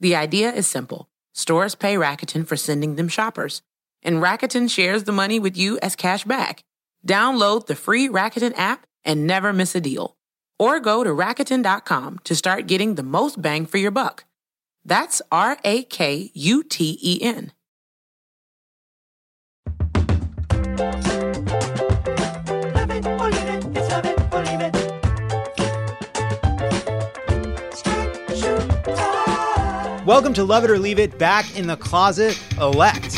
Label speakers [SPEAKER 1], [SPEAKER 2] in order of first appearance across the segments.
[SPEAKER 1] The idea is simple. Stores pay Rakuten for sending them shoppers, and Rakuten shares the money with you as cash back. Download the free Rakuten app and never miss a deal. Or go to Rakuten.com to start getting the most bang for your buck. That's R A K U T E N.
[SPEAKER 2] Welcome to Love It or Leave It Back in the Closet Elect.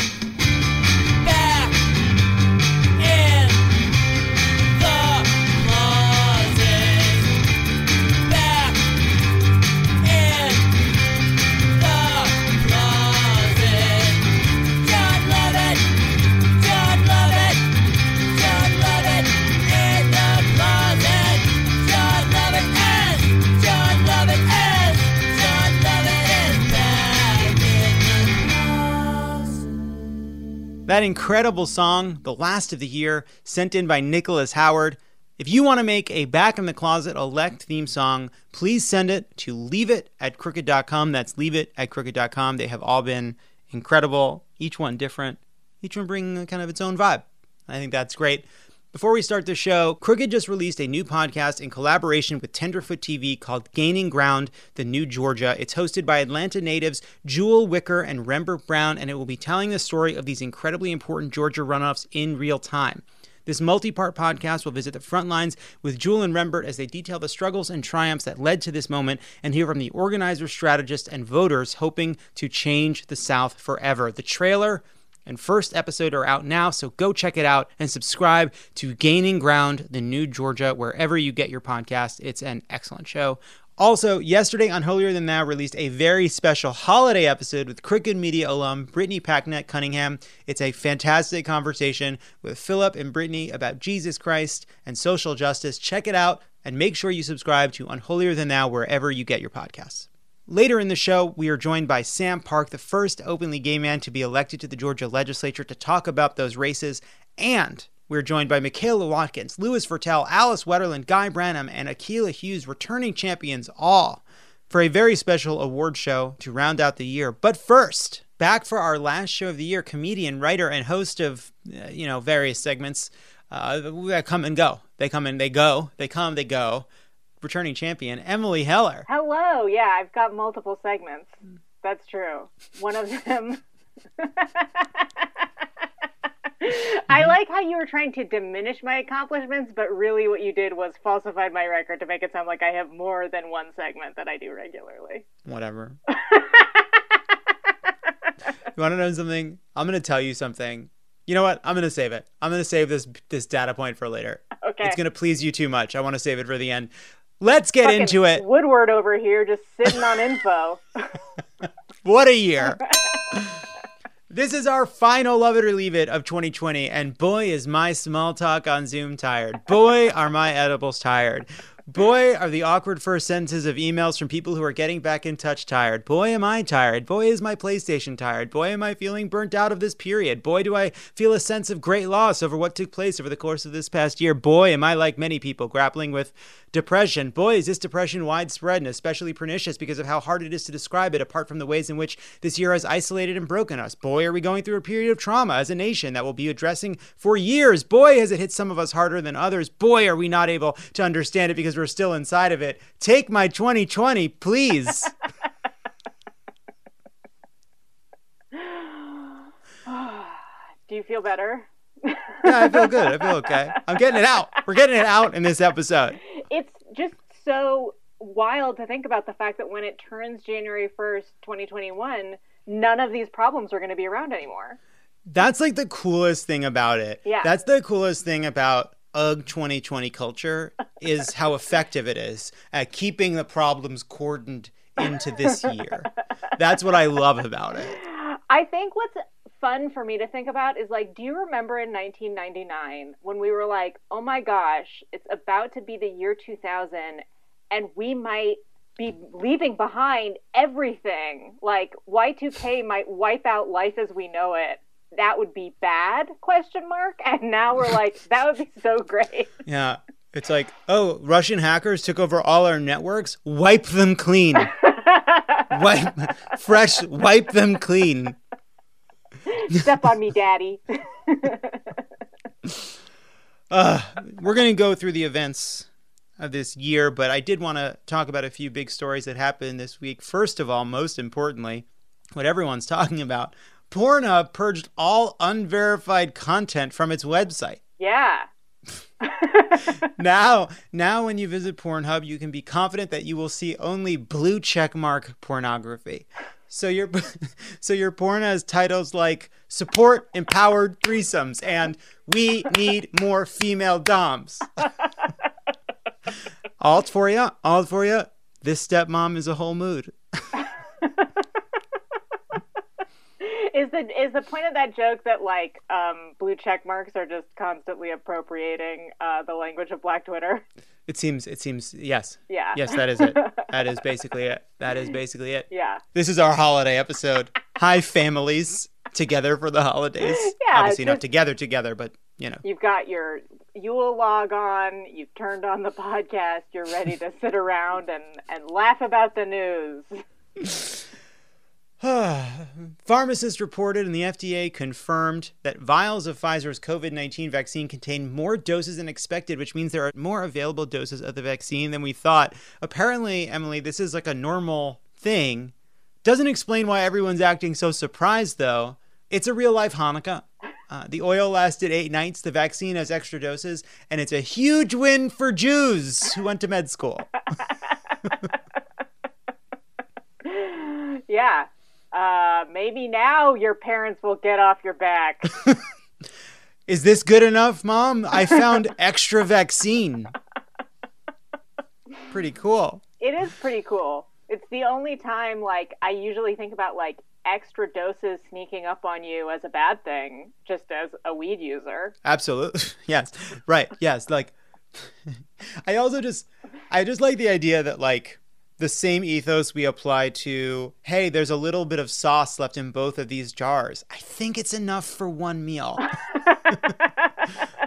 [SPEAKER 2] That incredible song, The Last of the Year, sent in by Nicholas Howard. If you want to make a Back in the Closet Elect theme song, please send it to leave it at crooked.com. That's leave it at crooked.com. They have all been incredible, each one different, each one bringing kind of its own vibe. I think that's great. Before we start the show, Crooked just released a new podcast in collaboration with Tenderfoot TV called Gaining Ground, the New Georgia. It's hosted by Atlanta natives Jewel Wicker and Rembert Browne, and it will be telling the story of these incredibly important Georgia runoffs in real time. This multi part podcast will visit the front lines with Jewel and Rembert as they detail the struggles and triumphs that led to this moment and hear from the organizers, strategists, and voters hoping to change the South forever. The trailer and first episode are out now, so go check it out and subscribe to Gaining Ground, the New Georgia, wherever you get your podcast. It's an excellent show. Also, yesterday on Holier Than Thou released a very special holiday episode with Crooked Media alum Brittany Packnett Cunningham. It's a fantastic conversation with Philip and Brittany about Jesus Christ and social justice. Check it out and make sure you subscribe to On Holier Than Thou wherever you get your podcasts. Later in the show, we are joined by Sam Park, the first openly gay man to be elected to the Georgia legislature, to talk about those races. And we're joined by Michaela Watkins, Louis Virtel, Alice Wetterlund, Guy Branum, and Akilah Hughes, returning champions all for a very special award show to round out the year. But first, back for our last show of the year, comedian, writer, and host of, uh, you know, various segments uh, come and go. They come and they go. They come, they go. Returning champion, Emily Heller.
[SPEAKER 3] Hello. Yeah, I've got multiple segments. That's true. One of them. I mm-hmm. like how you were trying to diminish my accomplishments, but really what you did was falsified my record to make it sound like I have more than one segment that I do regularly.
[SPEAKER 2] Whatever. You want to know something? I'm going to tell you something. You know what? I'm going to save it. I'm going to save this this data point for later.
[SPEAKER 3] Okay.
[SPEAKER 2] It's going to please you too much. I want to save it for the end. Let's get
[SPEAKER 3] Fucking
[SPEAKER 2] into it.
[SPEAKER 3] Woodward over here just sitting on info.
[SPEAKER 2] What a year. This is our final Love It or Leave It of 2020, and boy, is my small talk on Zoom tired. Boy, are my edibles tired. Boy, are the awkward first sentences of emails from people who are getting back in touch tired. Boy, am I tired. Boy, is my PlayStation tired. Boy, am I feeling burnt out of this period. Boy, do I feel a sense of great loss over what took place over the course of this past year. Boy, am I like many people grappling with depression. Boy, is this depression widespread and especially pernicious because of how hard it is to describe it, apart from the ways in which this year has isolated and broken us. Boy, are we going through a period of trauma as a nation that we'll be addressing for years. Boy, has it hit some of us harder than others. Boy, are we not able to understand it because we're still inside of it. Take my 2020, please.
[SPEAKER 3] do you feel better?
[SPEAKER 2] yeah, I feel good. I feel okay. I'm getting it out. We're getting it out in this episode.
[SPEAKER 3] it's just so wild to think about the fact that when it turns January 1st, 2021, none of these problems are going to be around anymore.
[SPEAKER 2] That's like the coolest thing about it.
[SPEAKER 3] Yeah.
[SPEAKER 2] That's the coolest thing about UGG 2020 culture is how effective it is at keeping the problems cordoned into this year. That's what I love about it.
[SPEAKER 3] I think what's fun for me to think about is like, do you remember in 1999 when we were like, oh my gosh, it's about to be the year 2000 and we might be leaving behind everything. Like Y2K might wipe out life as we know it. That would be bad? Question mark. And now we're like, that would be so great.
[SPEAKER 2] Yeah. It's like, oh, Russian hackers took over all our networks. Wipe them clean. wipe fresh. Wipe them clean.
[SPEAKER 3] Step on me, daddy.
[SPEAKER 2] Uh, we're going to go through the events of this year, but I did want to talk about a few big stories that happened this week. First of all, most importantly, what everyone's talking about Pornhub purged all unverified content from its website.
[SPEAKER 3] yeah.
[SPEAKER 2] Now, now when you visit Pornhub, you can be confident that you will see only blue check mark pornography. So your so your porn has titles like support empowered threesomes and we need more female doms. all for you, all for you. This stepmom is a whole mood.
[SPEAKER 3] Is the is the point of that joke that like um, blue check marks are just constantly appropriating uh, the language of Black Twitter?
[SPEAKER 2] It seems it seems yes.
[SPEAKER 3] Yeah.
[SPEAKER 2] Yes, that is it. That is basically it. That is basically it.
[SPEAKER 3] Yeah.
[SPEAKER 2] This is our holiday episode. Hi families together for the holidays.
[SPEAKER 3] Yeah,
[SPEAKER 2] Obviously not together together, but you know.
[SPEAKER 3] You've got your Yule log on. You've turned on the podcast. You're ready to sit around and and laugh about the news.
[SPEAKER 2] Pharmacists reported and the FDA confirmed that vials of Pfizer's COVID 19 vaccine contain more doses than expected, which means there are more available doses of the vaccine than we thought. Apparently, Emily, this is like a normal thing. Doesn't explain why everyone's acting so surprised, though. It's a real life Hanukkah. Uh, the oil lasted eight nights. The vaccine has extra doses, and it's a huge win for Jews who went to med school.
[SPEAKER 3] Yeah. Uh, maybe now your parents will get off your back.
[SPEAKER 2] Is this good enough, Mom? I found extra vaccine. Pretty cool.
[SPEAKER 3] it is pretty cool. It's the only time like I usually think about like extra doses sneaking up on you as a bad thing, just as a weed user.
[SPEAKER 2] Absolutely. Yes. Right. Yes. Like, I also just, I just like the idea that, like, the same ethos we apply to, hey, there's a little bit of sauce left in both of these jars. I think it's enough for one meal.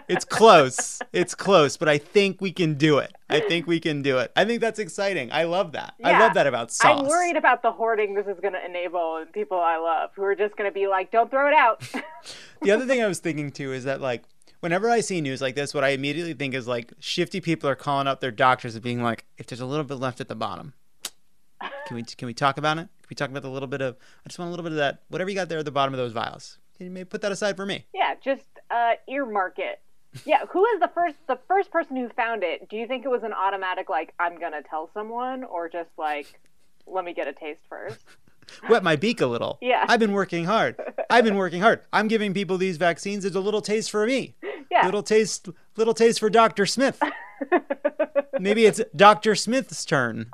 [SPEAKER 2] it's close. It's close, but I think we can do it. I think we can do it. I think that's exciting. I love that. I love that about sauce.
[SPEAKER 3] I'm worried about the hoarding this is going to enable and people I love who are just going to be like, don't throw it out.
[SPEAKER 2] The other thing I was thinking too is that like whenever I see news like this, what I immediately think is like shifty people are calling up their doctors and being like, if there's a little bit left at the bottom, can we can we talk about it? Can we talk about the little bit of I just want a little bit of that whatever you got there at the bottom of those vials. Can you maybe put that aside for me?
[SPEAKER 3] yeah, just uh, earmark it. Yeah, who is the first the first person who found it? Do you think it was an automatic like I'm gonna tell someone, or just like let me get a taste first?
[SPEAKER 2] Wet my beak a little.
[SPEAKER 3] Yeah.
[SPEAKER 2] I've been working hard. I've been working hard. I'm giving people these vaccines. There's a little taste for me.
[SPEAKER 3] Yeah,
[SPEAKER 2] Little taste little taste for Dr. Smith. Maybe it's Dr. Smith's turn.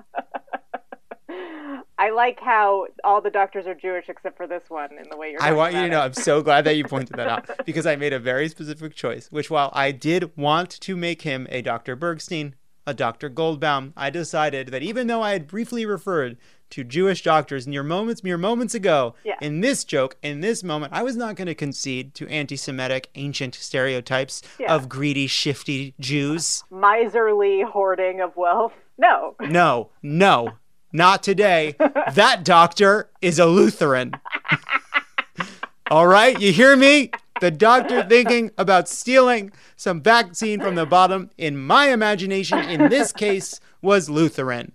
[SPEAKER 3] I like how all the doctors are Jewish except for this one in the way you're.
[SPEAKER 2] I want you to know
[SPEAKER 3] it.
[SPEAKER 2] I'm so glad that you pointed that out because I made a very specific choice, which while I did want to make him a Dr. Bergstein, a Dr. Goldbaum, I decided that even though I had briefly referred to Jewish doctors mere moments mere moments ago,
[SPEAKER 3] Yeah.
[SPEAKER 2] in this joke, in this moment, I was not going to concede to anti-Semitic ancient stereotypes
[SPEAKER 3] Yeah.
[SPEAKER 2] of greedy, shifty Jews.
[SPEAKER 3] miserly hoarding of wealth. No,
[SPEAKER 2] No, no, not today. That doctor is a Lutheran. All right, you hear me? The doctor thinking about stealing some vaccine from the bottom, in my imagination, in this case, was Lutheran.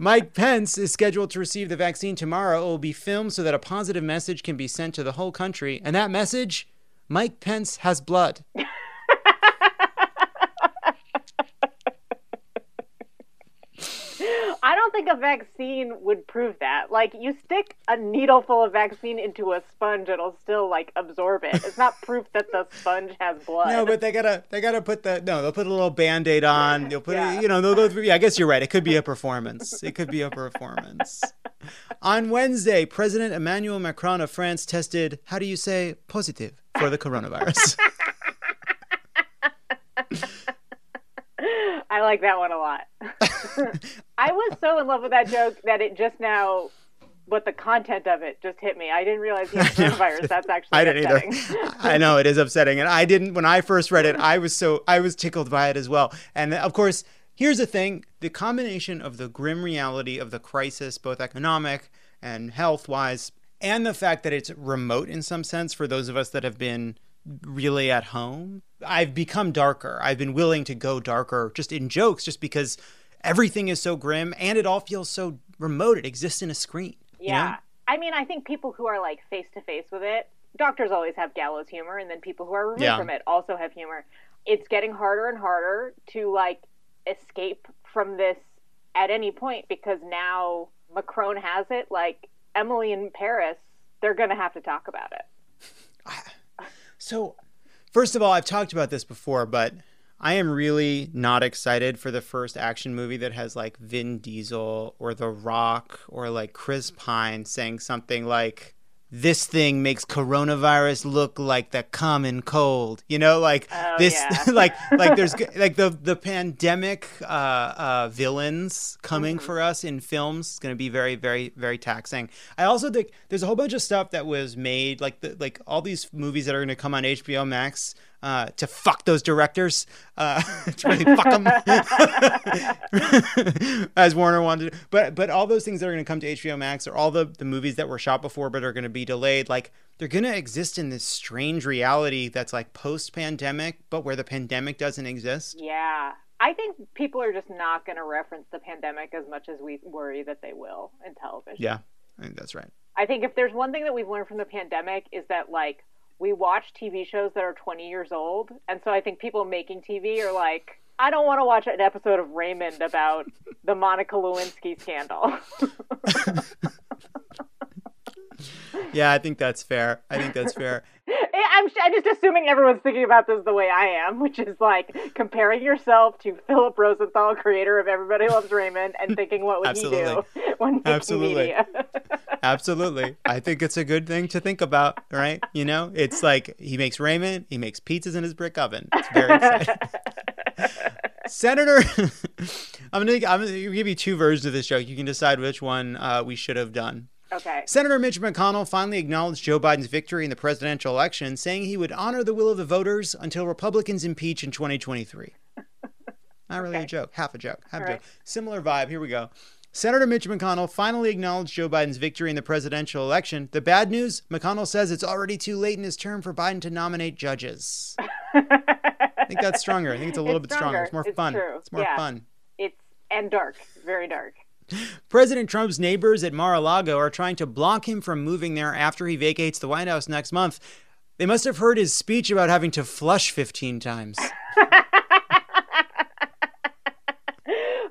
[SPEAKER 2] Mike Pence is scheduled to receive the vaccine tomorrow. It will be filmed so that a positive message can be sent to the whole country. And that message Mike Pence has blood.
[SPEAKER 3] I don't think a vaccine would prove that. Like, you stick a needle full of vaccine into a sponge, it'll still like absorb it. It's not proof that the sponge has blood.
[SPEAKER 2] No, but they gotta they gotta put the no. They'll put a little band aid on. They'll put
[SPEAKER 3] Yeah.
[SPEAKER 2] you know they'll go through. Yeah, I guess you're right. It could be a performance. It could be a performance. on Wednesday, President Emmanuel Macron of France tested. How do you say positive for the coronavirus?
[SPEAKER 3] I like that one a lot. I was so in love with that joke that it just now, but the content of it just hit me. I didn't realize he had coronavirus. That's actually
[SPEAKER 2] I didn't
[SPEAKER 3] upsetting.
[SPEAKER 2] either. I know it is upsetting, and I didn't when I first read it. I was so I was tickled by it as well. And of course, here's the thing: the combination of the grim reality of the crisis, both economic and health wise, and the fact that it's remote in some sense for those of us that have been really at home. I've become darker. I've been willing to go darker just in jokes, just because everything is so grim and it all feels so remote. It exists in a screen. you know?
[SPEAKER 3] Yeah. I mean, I think people who are like face to face with it, doctors always have gallows humor, and then people who are removed
[SPEAKER 2] Yeah.
[SPEAKER 3] from it also have humor. It's getting harder and harder to like escape from this at any point because now Macron has it. Like Emily in Paris, they're going to have to talk about it.
[SPEAKER 2] So, first of all, I've talked about this before, but I am really not excited for the first action movie that has like Vin Diesel or The Rock or like Chris Pine saying something like, this thing makes coronavirus look like the common cold. You know, like
[SPEAKER 3] Oh,
[SPEAKER 2] this,
[SPEAKER 3] yeah.
[SPEAKER 2] like like there's like the the pandemic uh, uh, villains coming
[SPEAKER 3] Mm-hmm.
[SPEAKER 2] for us in films is going to be very very very taxing. I also think there's a whole bunch of stuff that was made like the like all these movies that are going to come on HBO Max uh, to fuck those directors, uh, to really fuck them, as Warner wanted. to. But but all those things that are going to come to HBO Max or all the the movies that were shot before but are going to be delayed, like they're going to exist in this strange reality that's like post pandemic, but where the pandemic doesn't exist.
[SPEAKER 3] Yeah. I think people are just not going to reference the pandemic as much as we worry that they will in television.
[SPEAKER 2] Yeah, I think that's right.
[SPEAKER 3] I think if there's one thing that we've learned from the pandemic is that like we watch TV shows that are 20 years old, and so I think people making TV are like, I don't want to watch an episode of Raymond about the Monica Lewinsky scandal.
[SPEAKER 2] Yeah, I think that's fair. I think that's fair.
[SPEAKER 3] I'm, I'm just assuming everyone's thinking about this the way I am, which is like comparing yourself to Philip Rosenthal, creator of Everybody Loves Raymond, and thinking what would he do
[SPEAKER 2] Absolutely.
[SPEAKER 3] when
[SPEAKER 2] Absolutely.
[SPEAKER 3] media.
[SPEAKER 2] Absolutely. I think it's a good thing to think about, right? You know, it's like he makes Raymond, he makes pizzas in his brick oven. It's very exciting. Senator, I'm gonna I'm gonna give you two versions of this joke. You can decide which one uh, we should have done.
[SPEAKER 3] Okay.
[SPEAKER 2] Senator Mitch McConnell finally acknowledged Joe Biden's victory in the presidential election, saying he would honor the will of the voters until Republicans impeach in 2023. Not really a joke, half a joke, half a joke.
[SPEAKER 3] right.
[SPEAKER 2] Similar vibe. Here we go. Senator Mitch McConnell finally acknowledged Joe Biden's victory in the presidential election. The bad news McConnell says it's already too late in his term for Biden to nominate judges. I think that's stronger. I think it's a little
[SPEAKER 3] It's
[SPEAKER 2] bit stronger. It's more
[SPEAKER 3] It's
[SPEAKER 2] fun.
[SPEAKER 3] true.
[SPEAKER 2] It's more
[SPEAKER 3] Yeah.
[SPEAKER 2] fun.
[SPEAKER 3] It's and dark, very dark.
[SPEAKER 2] President Trump's neighbors at Mar-a-Lago are trying to block him from moving there after he vacates the White House next month. They must have heard his speech about having to flush 15 times.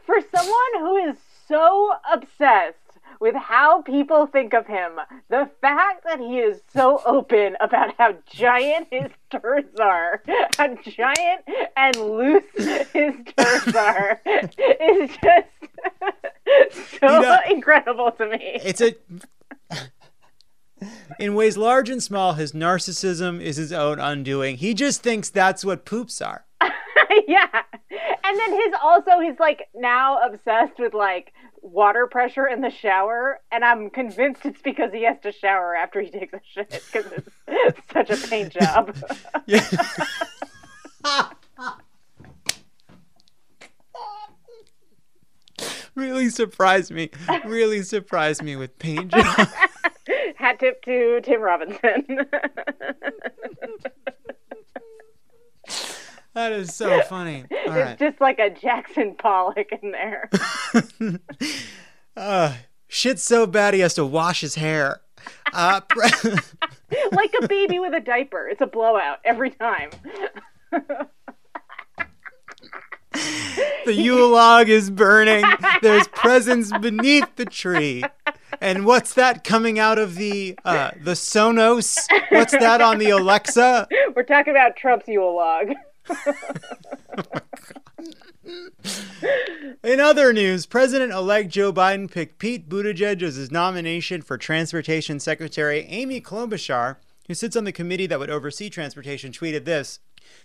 [SPEAKER 3] For someone who is so obsessed with how people think of him, the fact that he is so open about how giant his turds are, how giant and loose his turds are, is just so
[SPEAKER 2] You know-
[SPEAKER 3] incredible to me.
[SPEAKER 2] It's a. In ways large and small, his narcissism is his own undoing. He just thinks that's what poops are.
[SPEAKER 3] yeah. And then his also he's like now obsessed with like water pressure in the shower and I'm convinced it's because he has to shower after he takes a shit because it's, it's such a pain job.
[SPEAKER 2] Yeah. really surprised me. Really surprised me with pain job.
[SPEAKER 3] Hat tip to Tim Robinson.
[SPEAKER 2] That is so funny. All right.
[SPEAKER 3] it's just like a Jackson Pollock in there.
[SPEAKER 2] Uh, shit's so bad he has to wash his hair. Uh, pre-
[SPEAKER 3] like a baby with a diaper. It's a blowout every time.
[SPEAKER 2] The Yule log is burning. There's presents beneath the tree. And what's that coming out of the uh, the Sonos? What's that on the Alexa?
[SPEAKER 3] We're talking about Trump's Yule log.
[SPEAKER 2] In other news, President-elect Joe Biden picked Pete Buttigieg as his nomination for Transportation Secretary. Amy Klobuchar, who sits on the committee that would oversee transportation, tweeted this.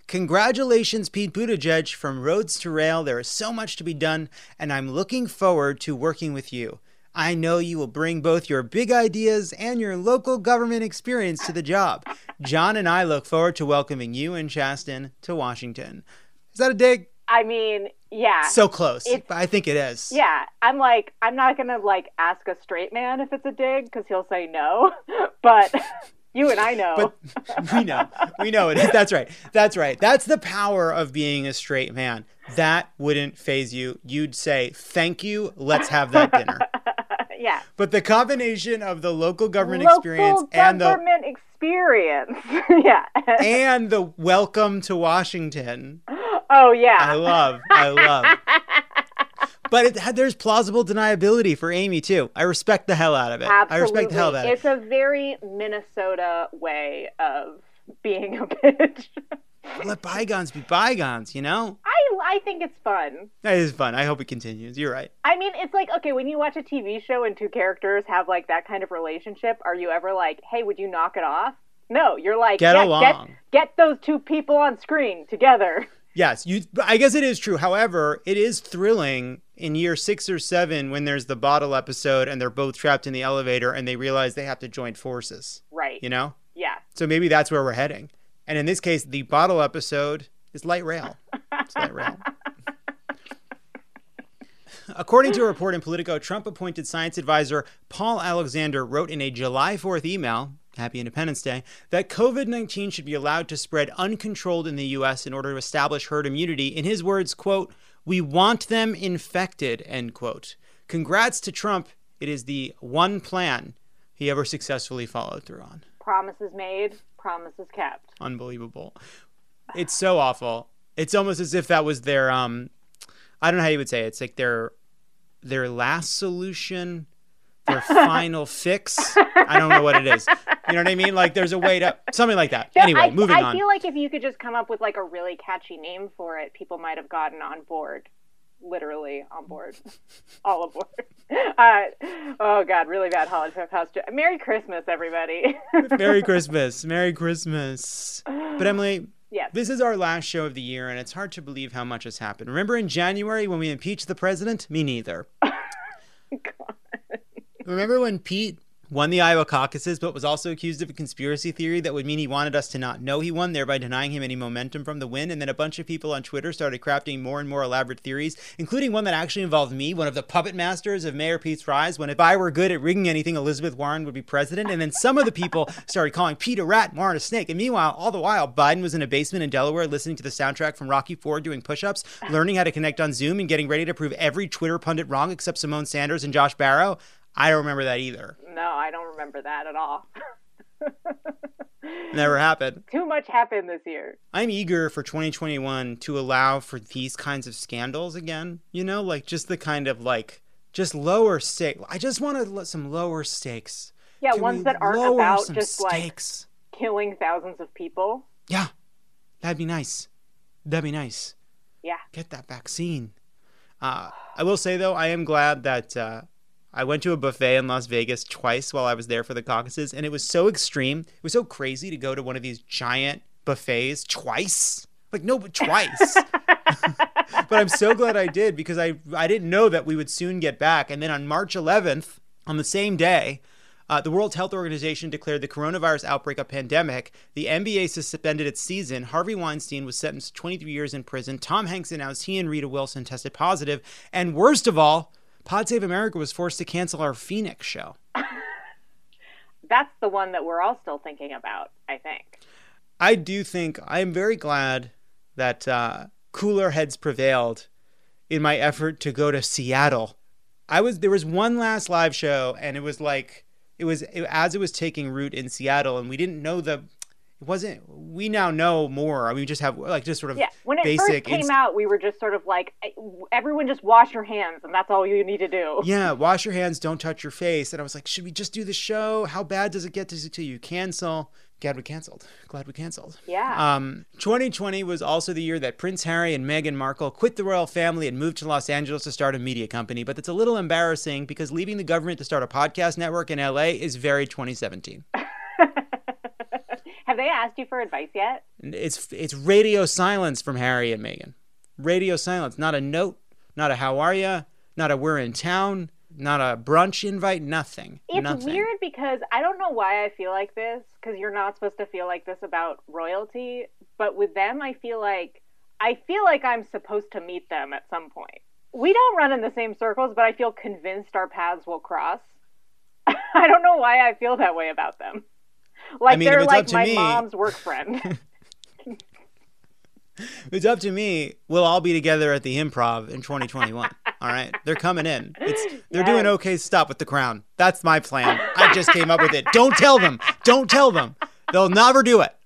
[SPEAKER 2] Congratulations, Pete Buttigieg. From roads to rail, there is so much to be done, and I'm looking forward to working with you. I know you will bring both your big ideas and your local government experience to the job. John and I look forward to welcoming you and Chasten to Washington. Is that a dig?
[SPEAKER 3] I mean, yeah.
[SPEAKER 2] So close.
[SPEAKER 3] It's-
[SPEAKER 2] I think it is.
[SPEAKER 3] yeah, I'm like, I'm not gonna like ask a straight man if it's a dig because he'll say no. But you and I know.
[SPEAKER 2] But we know. We know it. That's right. That's right. That's the power of being a straight man. That wouldn't phase you. You'd say, thank you. Let's have that dinner.
[SPEAKER 3] yeah.
[SPEAKER 2] But the combination of the local government
[SPEAKER 3] Local
[SPEAKER 2] experience and the
[SPEAKER 3] government experience. yeah.
[SPEAKER 2] and the welcome to Washington,
[SPEAKER 3] oh yeah.
[SPEAKER 2] I love. I love. But it, there's plausible deniability for Amy too. I respect the hell out of it.
[SPEAKER 3] Absolutely.
[SPEAKER 2] I respect the hell out of it.
[SPEAKER 3] It's a very Minnesota way of being a bitch.
[SPEAKER 2] Let bygones be bygones. You know,
[SPEAKER 3] I I think it's fun.
[SPEAKER 2] that is fun. I hope it continues. You're right.
[SPEAKER 3] I mean, it's like okay, when you watch a TV show and two characters have like that kind of relationship, are you ever like, "Hey, would you knock it off?" No, you're like,
[SPEAKER 2] Get
[SPEAKER 3] "Yeah,
[SPEAKER 2] along."
[SPEAKER 3] Get, get those two people on screen together.
[SPEAKER 2] Yes, you. I guess it is true. However, it is thrilling in year six or seven when there's the bottle episode and they're both trapped in the elevator and they realize they have to join forces.
[SPEAKER 3] Right.
[SPEAKER 2] You know,
[SPEAKER 3] Yeah.
[SPEAKER 2] so maybe that's where we're heading. And in this case, the bottle episode is light rail. It's light rail. According to a report in Politico, Trump appointed science advisor Paul Alexander wrote in a July 4th email, Happy Independence Day, that COVID 19 should be allowed to spread uncontrolled in the U.S. in order to establish herd immunity. In his words, quote, we want them infected, end quote. Congrats to Trump. It is the one plan he ever successfully followed through on.
[SPEAKER 3] Promises made, promises kept.
[SPEAKER 2] Unbelievable. It's so awful. It's almost as if that was their um I don't know how you would say it. It's like their their last solution, their final fix. I don't know what it is. You know what I mean? Like there's a way to something like that. Anyway,
[SPEAKER 3] I,
[SPEAKER 2] moving
[SPEAKER 3] I
[SPEAKER 2] on.
[SPEAKER 3] I feel like if you could just come up with like a really catchy name for it, people might have gotten on board. Literally on board, all aboard. Uh, oh God, really bad holiday house. Merry Christmas, everybody.
[SPEAKER 2] Merry Christmas. Merry Christmas. But Emily,
[SPEAKER 3] yes.
[SPEAKER 2] this is our last show of the year and it's hard to believe how much has happened. Remember in January when we impeached the president? Me neither. Remember when Pete won the Iowa caucuses, but was also accused of a conspiracy theory that would mean he wanted us to not know he won, thereby denying him any momentum from the win? And then a bunch of people on Twitter started crafting more and more elaborate theories, including one that actually involved me, one of the puppet masters of Mayor Pete's rise, when if I were good at rigging anything, Elizabeth Warren would be president. And then some of the people started calling Pete a rat Warren a snake. And meanwhile, all the while, Biden was in a basement in Delaware listening to the soundtrack from Rocky IV doing push ups, learning how to connect on Zoom, and getting ready to prove every Twitter pundit wrong except Symone Sanders and Josh Barro. I don't remember that either.
[SPEAKER 3] No, I don't remember that at all.
[SPEAKER 2] Never happened.
[SPEAKER 3] Too much happened this year.
[SPEAKER 2] I'm eager for 2021 to allow for these kinds of scandals again. You know, like just the kind of like just lower stake. I just want to let some lower stakes.
[SPEAKER 3] Yeah,
[SPEAKER 2] Can
[SPEAKER 3] ones that aren't about just like killing thousands of people.
[SPEAKER 2] Yeah, that'd be nice. That'd be nice.
[SPEAKER 3] Yeah.
[SPEAKER 2] Get that vaccine. Uh, I will say though, I am glad that uh, I went to a buffet in Las Vegas twice while I was there for the caucuses, and it was so extreme. It was so crazy to go to one of these giant buffets twice. Like no, but twice. but I'm so glad I did because I I didn't know that we would soon get back. And then on March 11th, on the same day, uh, the World Health Organization declared the coronavirus outbreak a pandemic. The NBA suspended its season. Harvey Weinstein was sentenced to 23 years in prison. Tom Hanks announced he and Rita Wilson tested positive. And worst of all, Pod Save America was forced to cancel our Phoenix show.
[SPEAKER 3] That's the one that we're all still thinking about, I think.
[SPEAKER 2] I do think I am very glad that uh, cooler heads prevailed in my effort to go to Seattle. I was there was one last live show, and it was like it was it, as it was taking root in Seattle, and we didn't know the. It wasn't. We now know more. I mean, we just have like just sort of
[SPEAKER 3] Yeah, when it
[SPEAKER 2] basic.
[SPEAKER 3] first came
[SPEAKER 2] inst-
[SPEAKER 3] out, we were just sort of like, everyone just wash your hands, and that's all you need to do.
[SPEAKER 2] yeah, wash your hands, don't touch your face. And I was like, should we just do the show? How bad does it get to, to you cancel? Glad we canceled. Glad we canceled.
[SPEAKER 3] Yeah.
[SPEAKER 2] Um, 2020 was also the year that Prince Harry and Meghan Markle quit the royal family and moved to Los Angeles to start a media company. But it's a little embarrassing because leaving the government to start a podcast network in LA is very 2017.
[SPEAKER 3] Have they asked you for advice yet?
[SPEAKER 2] It's it's radio silence from Harry and Meghan. Radio silence. Not a note. Not a how are you, Not a we're in town. Not a brunch invite. Nothing.
[SPEAKER 3] It's
[SPEAKER 2] nothing.
[SPEAKER 3] weird because I don't know why I feel like this because you're not supposed to feel like this about royalty, but with them I feel like I feel like I'm supposed to meet them at some point. We don't run in the same circles, but I feel convinced our paths will cross. I don't know why I feel that way about them. Like
[SPEAKER 2] mean,
[SPEAKER 3] they're like
[SPEAKER 2] to
[SPEAKER 3] my
[SPEAKER 2] me-
[SPEAKER 3] mom's work friend.
[SPEAKER 2] It's up to me. We'll all be together at the Improv in 2021. all right, they're coming in. It's they're doing okay. Stop with the crown. That's my plan. I just came up with it. Don't tell them. Don't tell them. They'll never do it.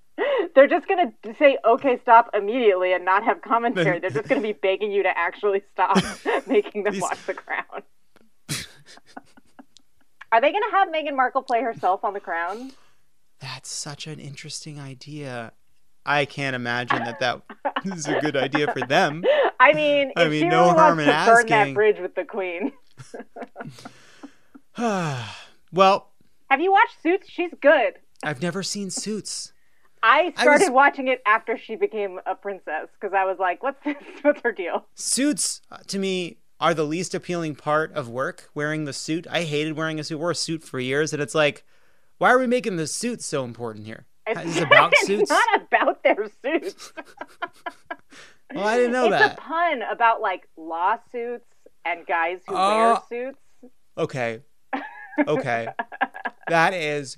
[SPEAKER 3] they're just going to say okay stop immediately and not have commentary. They're just going to be begging you to actually stop making them
[SPEAKER 2] These-
[SPEAKER 3] watch the crown. Are they going to have Meghan Markle play herself on the crown?
[SPEAKER 2] That's such an interesting idea. I can't imagine that that is a good idea for them.
[SPEAKER 3] I mean,
[SPEAKER 2] I
[SPEAKER 3] if
[SPEAKER 2] mean, no
[SPEAKER 3] really
[SPEAKER 2] harm in
[SPEAKER 3] to burn that bridge with the queen.
[SPEAKER 2] well,
[SPEAKER 3] Have you watched Suits? She's good.
[SPEAKER 2] I've never seen Suits.
[SPEAKER 3] I
[SPEAKER 2] I
[SPEAKER 3] started
[SPEAKER 2] was-
[SPEAKER 3] watching it after she became a princess because I was like, "What's this? What's her deal?"
[SPEAKER 2] Suits uh, to me are the least appealing part of work. Wearing the suit, I hated wearing a suit. Wore a suit for years, and it's like, why are we making the suits so important here? Is it's about suits?
[SPEAKER 3] it's
[SPEAKER 2] suits?
[SPEAKER 3] not about their suits.
[SPEAKER 2] Well, I didn't know
[SPEAKER 3] it's
[SPEAKER 2] that.
[SPEAKER 3] a pun about like lawsuits and guys who
[SPEAKER 2] Oh.
[SPEAKER 3] wear suits.
[SPEAKER 2] Okay. Okay. that is,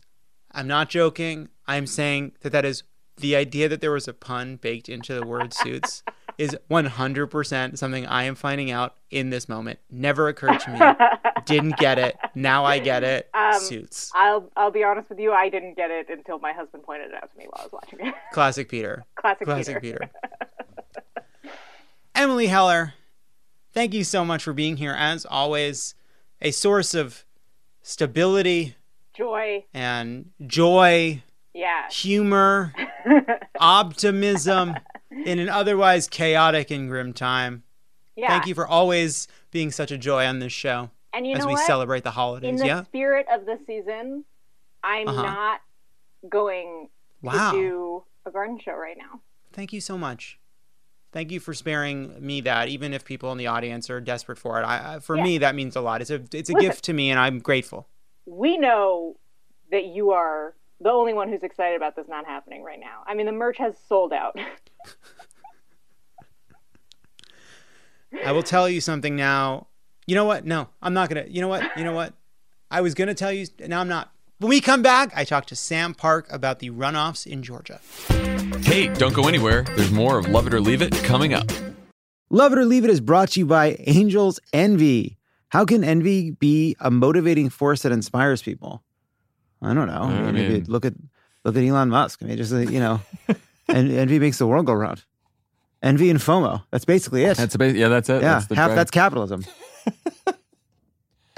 [SPEAKER 2] I'm not joking. I'm saying that that is the idea that there was a pun baked into the word suits is 100% something I am finding out in this moment. Never occurred to me. Didn't get it. Now I get it.
[SPEAKER 3] Um,
[SPEAKER 2] suits.
[SPEAKER 3] I'll I'll be honest with you, I didn't get it until my husband pointed it out to me while I was watching it.
[SPEAKER 2] Classic Peter.
[SPEAKER 3] Classic,
[SPEAKER 2] Classic
[SPEAKER 3] Peter.
[SPEAKER 2] Peter. Emily Heller, thank you so much for being here. As always, a source of stability
[SPEAKER 3] Joy.
[SPEAKER 2] and joy,
[SPEAKER 3] Yeah.
[SPEAKER 2] humor, optimism in an otherwise chaotic and grim time.
[SPEAKER 3] Yeah.
[SPEAKER 2] Thank you for always being such a joy on this show
[SPEAKER 3] And you
[SPEAKER 2] as
[SPEAKER 3] know
[SPEAKER 2] we
[SPEAKER 3] what?
[SPEAKER 2] celebrate the holidays, In
[SPEAKER 3] the
[SPEAKER 2] yeah.
[SPEAKER 3] spirit of the season, I'm
[SPEAKER 2] Uh-huh.
[SPEAKER 3] not going
[SPEAKER 2] Wow.
[SPEAKER 3] to do a garden show right now.
[SPEAKER 2] Thank you so much. Thank you for sparing me that, even if people in the audience are desperate for it. I, I for
[SPEAKER 3] Yeah.
[SPEAKER 2] me, that means a lot. It's a it's a
[SPEAKER 3] Listen.
[SPEAKER 2] gift to me, and I'm grateful.
[SPEAKER 3] We know that you are the only one who's excited about this not happening right now. I mean, the merch has sold out.
[SPEAKER 2] I will tell you something now. You know what? No, I'm not gonna. You know what? You know what? I was gonna tell you. Now I'm not. When we come back, I talked to Sam Park about the runoffs in Georgia.
[SPEAKER 4] Hey, don't go anywhere. There's more of Love It or Leave It coming up.
[SPEAKER 5] Love It or Leave It is brought to you by Angels Envy. How can envy be a motivating force that inspires people? I don't know.
[SPEAKER 4] I
[SPEAKER 5] Maybe look at look at Elon Musk. I mean, just uh, you know, en- envy makes the world go round. Envy and FOMO. That's basically it.
[SPEAKER 4] That's a, yeah, that's it.
[SPEAKER 5] yeah,
[SPEAKER 4] that's the
[SPEAKER 5] half
[SPEAKER 4] drive.
[SPEAKER 5] that's capitalism.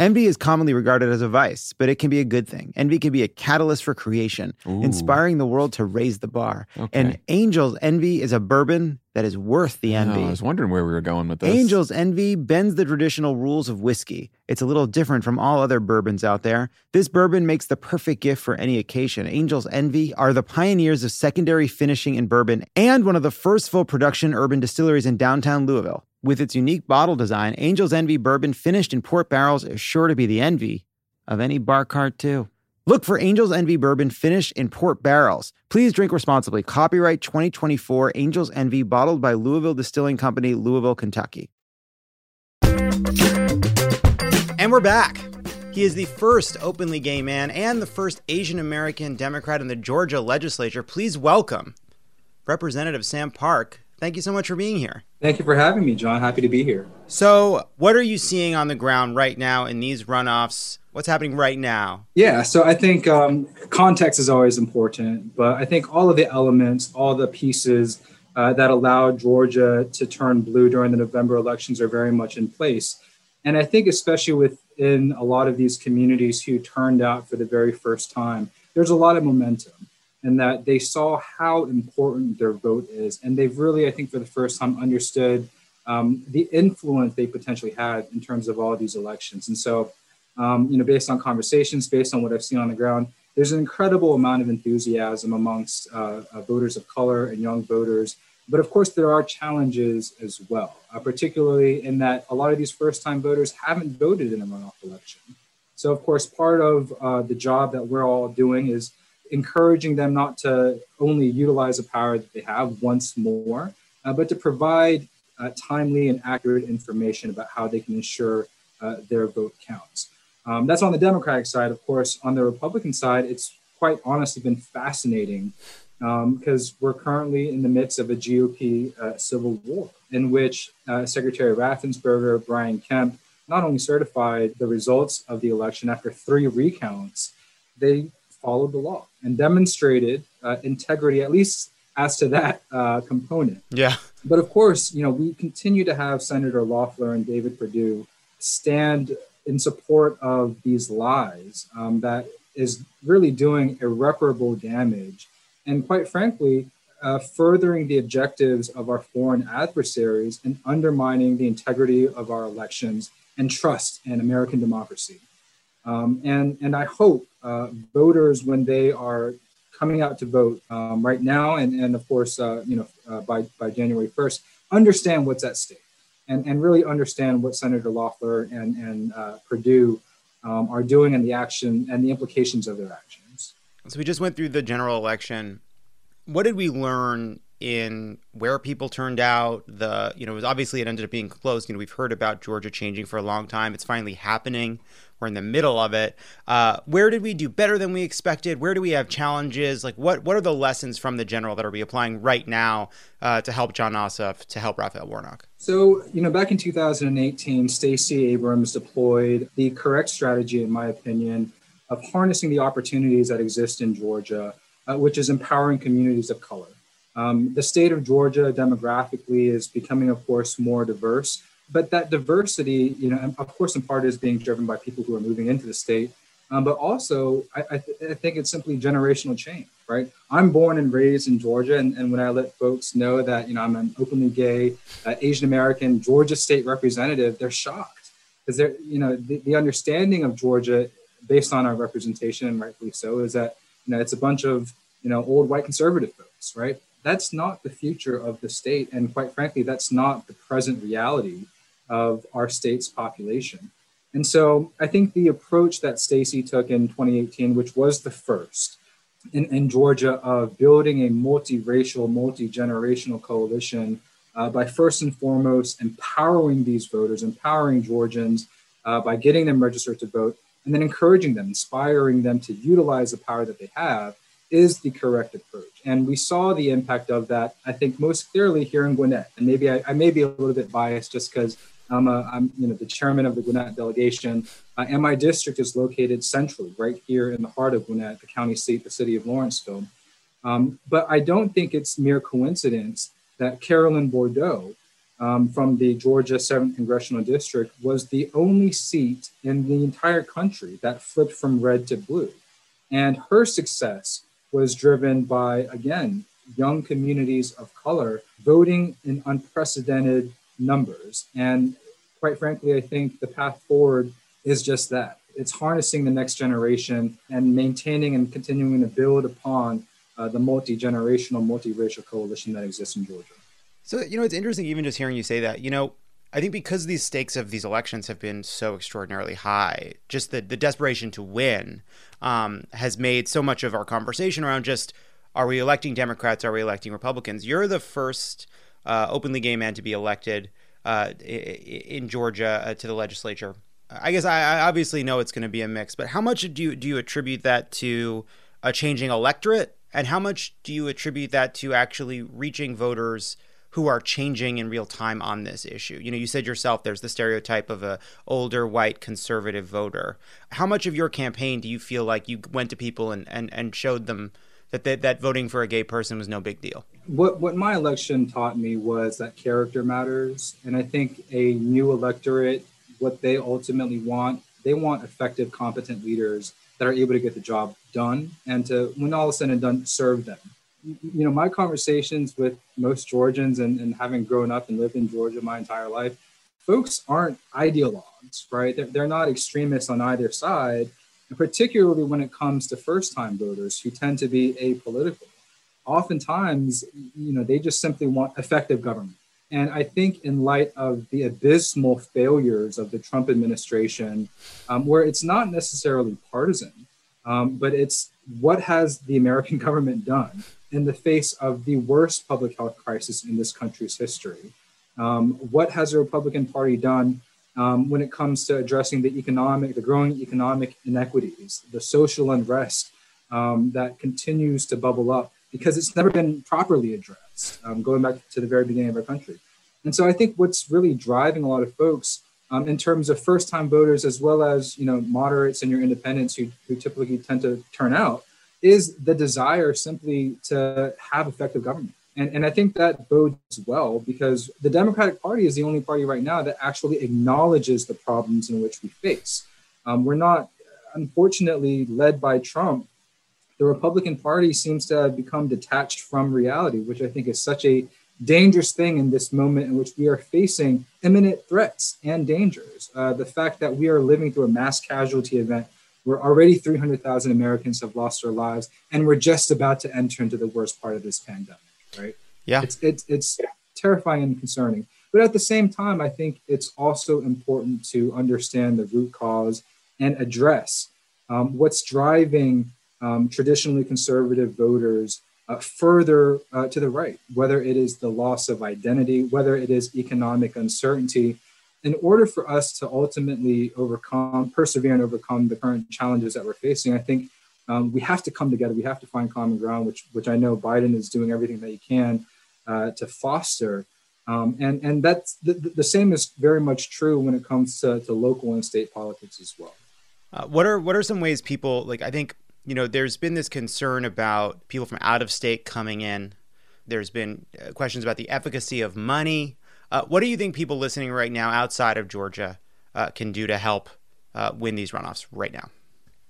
[SPEAKER 5] Envy is commonly regarded as a vice, but it can be a good thing. Envy can be a catalyst for creation,
[SPEAKER 4] Ooh.
[SPEAKER 5] inspiring the world to raise the bar. And Angels Envy is a bourbon that is worth the envy.
[SPEAKER 4] I was wondering where we were going with this.
[SPEAKER 5] Angel's Envy bends the traditional rules of whiskey. It's a little different from all other bourbons out there. This bourbon makes the perfect gift for any occasion. Angel's Envy are the pioneers of secondary finishing in bourbon and one of the first full production urban distilleries in downtown Louisville. With its unique bottle design, Angel's Envy bourbon finished in port barrels is sure to be the envy of any bar cart, too. Look for Angel's Envy bourbon finished in port barrels. Please drink responsibly. Copyright 2024 Angel's Envy, bottled by Louisville Distilling Company, Louisville, Kentucky.
[SPEAKER 2] And we're back. He is the first openly gay man and the first Asian American Democrat in the Georgia legislature. Please welcome Representative Sam Park. Thank you so much for being here.
[SPEAKER 6] Thank you for having me, John. Happy to be here.
[SPEAKER 2] So, what are you seeing on the ground right now in these runoffs? What's happening right now?
[SPEAKER 6] Yeah, so I think um, context is always important, but I think all of the elements, all the pieces uh, that allowed Georgia to turn blue during the November elections are very much in place. And I think, especially within a lot of these communities who turned out for the very first time, there's a lot of momentum and that they saw how important their vote is. And they've really, I think, for the first time understood um, the influence they potentially had in terms of all of these elections. And so, um, you know, based on conversations, based on what I've seen on the ground, there's an incredible amount of enthusiasm amongst uh, uh, voters of color and young voters. But of course, there are challenges as well, uh, particularly in that a lot of these first time voters haven't voted in a runoff election. So, of course, part of uh, the job that we're all doing is encouraging them not to only utilize the power that they have once more, uh, but to provide uh, timely and accurate information about how they can ensure uh, their vote counts. Um, that's on the Democratic side. Of course, on the Republican side, it's quite honestly been fascinating because um, we're currently in the midst of a GOP uh, civil war in which uh, Secretary Raffensperger, Brian Kemp, not only certified the results of the election after three recounts, they followed the law and demonstrated uh, integrity, at least as to that uh, component.
[SPEAKER 2] Yeah.
[SPEAKER 6] But of course, you know, we continue to have Senator Loeffler and David Perdue stand in support of these lies um, that is really doing irreparable damage and quite frankly uh, furthering the objectives of our foreign adversaries and undermining the integrity of our elections and trust in american democracy um, and, and i hope uh, voters when they are coming out to vote um, right now and, and of course uh, you know uh, by, by january 1st understand what's at stake and, and really understand what Senator Loeffler and, and uh, Perdue um, are doing and the action and the implications of their actions.
[SPEAKER 2] So we just went through the general election. What did we learn in where people turned out? The you know, it was obviously it ended up being close. You know, we've heard about Georgia changing for a long time. It's finally happening. We're in the middle of it. Uh, where did we do better than we expected? Where do we have challenges? Like what what are the lessons from the general that are we applying right now uh, to help Jon Ossoff, to help Raphael Warnock?
[SPEAKER 6] So, you know, back in 2018, Stacey Abrams deployed the correct strategy, in my opinion, of harnessing the opportunities that exist in Georgia, uh, which is empowering communities of color. Um, the state of Georgia demographically is becoming, of course, more diverse, but that diversity, you know, of course, in part is being driven by people who are moving into the state, um, but also I, I, th- I think it's simply generational change right? I'm born and raised in Georgia, and, and when I let folks know that you know I'm an openly gay uh, Asian American Georgia state representative, they're shocked because they're you know the, the understanding of Georgia, based on our representation, and rightfully so, is that you know it's a bunch of you know old white conservative folks, right? That's not the future of the state, and quite frankly, that's not the present reality of our state's population. And so I think the approach that Stacey took in 2018, which was the first, in, in Georgia of building a multiracial, multi-generational coalition uh, by first and foremost empowering these voters, empowering Georgians uh, by getting them registered to vote, and then encouraging them, inspiring them to utilize the power that they have is the correct approach. And we saw the impact of that, I think, most clearly here in Gwinnett. And maybe I, I may be a little bit biased just because I'm, a, I'm you know, the chairman of the Gwinnett delegation, uh, and my district is located centrally, right here in the heart of Gwinnett, the county seat, the city of Lawrenceville. Um, but I don't think it's mere coincidence that Carolyn Bourdeaux um, from the Georgia 7th Congressional District was the only seat in the entire country that flipped from red to blue. And her success was driven by, again, young communities of color voting in unprecedented numbers. And quite frankly, I think the path forward is just that. It's harnessing the next generation and maintaining and continuing to build upon uh, the multi generational, multiracial coalition that exists in Georgia.
[SPEAKER 2] So, you know, it's interesting even just hearing you say that. You know, I think because these stakes of these elections have been so extraordinarily high, just the, the desperation to win um, has made so much of our conversation around just are we electing Democrats? Are we electing Republicans? You're the first uh, openly gay man to be elected in Georgia uh, to the legislature. I guess I, I obviously know it's going to be a mix, but how much do you, do you attribute that to a changing electorate, and how much do you attribute that to actually reaching voters who are changing in real time on this issue? You know, you said yourself there's the stereotype of a older white conservative voter. How much of your campaign do you feel like you went to people and, and, and showed them that, that that voting for a gay person was no big deal?
[SPEAKER 6] What what my election taught me was that character matters, and I think a new electorate, what they ultimately want, they want effective, competent leaders that are able to get the job done and to, when all is said and done, serve them you know, my conversations with most Georgians and, and having grown up and lived in Georgia my entire life, folks aren't ideologues, right? They're, they're not extremists on either side, and particularly when it comes to first time voters who tend to be apolitical. Oftentimes, you know, they just simply want effective government. And I think, in light of the abysmal failures of the Trump administration, um, where it's not necessarily partisan, um, but it's what has the American government done in the face of the worst public health crisis in this country's history. Um, what has the Republican Party done um, when it comes to addressing the economic, the growing economic inequities, the social unrest um, that continues to bubble up because it's never been properly addressed, um, going back to the very beginning of our country. And so I think what's really driving a lot of folks um, in terms of first-time voters as well as you know moderates and your independents who, who typically tend to turn out is the desire simply to have effective government. And, and I think that bodes well because the Democratic Party is the only party right now that actually acknowledges the problems in which we face. Um, we're not, unfortunately, led by Trump. The Republican Party seems to have become detached from reality, which I think is such a dangerous thing in this moment in which we are facing imminent threats and dangers. Uh, the fact that we are living through a mass casualty event where already 300,000 Americans have lost their lives, and we're just about to enter into the worst part of this pandemic, right?
[SPEAKER 2] Yeah.
[SPEAKER 6] It's, it's, it's terrifying and concerning. But at the same time, I think it's also important to understand the root cause and address um, what's driving um, traditionally conservative voters uh, further uh, to the right, whether it is the loss of identity, whether it is economic uncertainty, in order for us to ultimately overcome, persevere, and overcome the current challenges that we're facing, I think um, we have to come together. We have to find common ground, which which I know Biden is doing everything that he can uh, to foster. Um, and and that's the, the same is very much true when it comes to, to local and state politics as well.
[SPEAKER 2] Uh, what are what are some ways people like? I think you know there's been this concern about people from out of state coming in. There's been uh, questions about the efficacy of money uh, what do you think people listening right now outside of Georgia uh, can do to help uh, win these runoffs right now?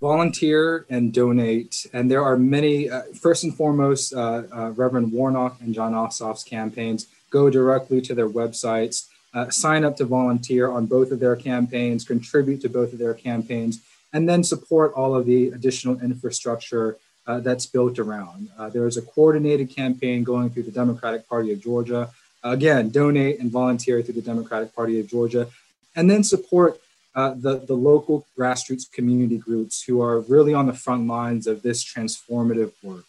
[SPEAKER 6] Volunteer and donate. And there are many, uh, first and foremost, uh, uh, Reverend Warnock and Jon Ossoff's campaigns. Go directly to their websites, sign up to volunteer on both of their campaigns, contribute to both of their campaigns, and then support all of the additional infrastructure uh, that's built around. Uh, there is a coordinated campaign going through the Democratic Party of Georgia Again, donate and volunteer through the Democratic Party of Georgia, and then support uh, the, the local grassroots community groups who are really on the front lines of this transformative work.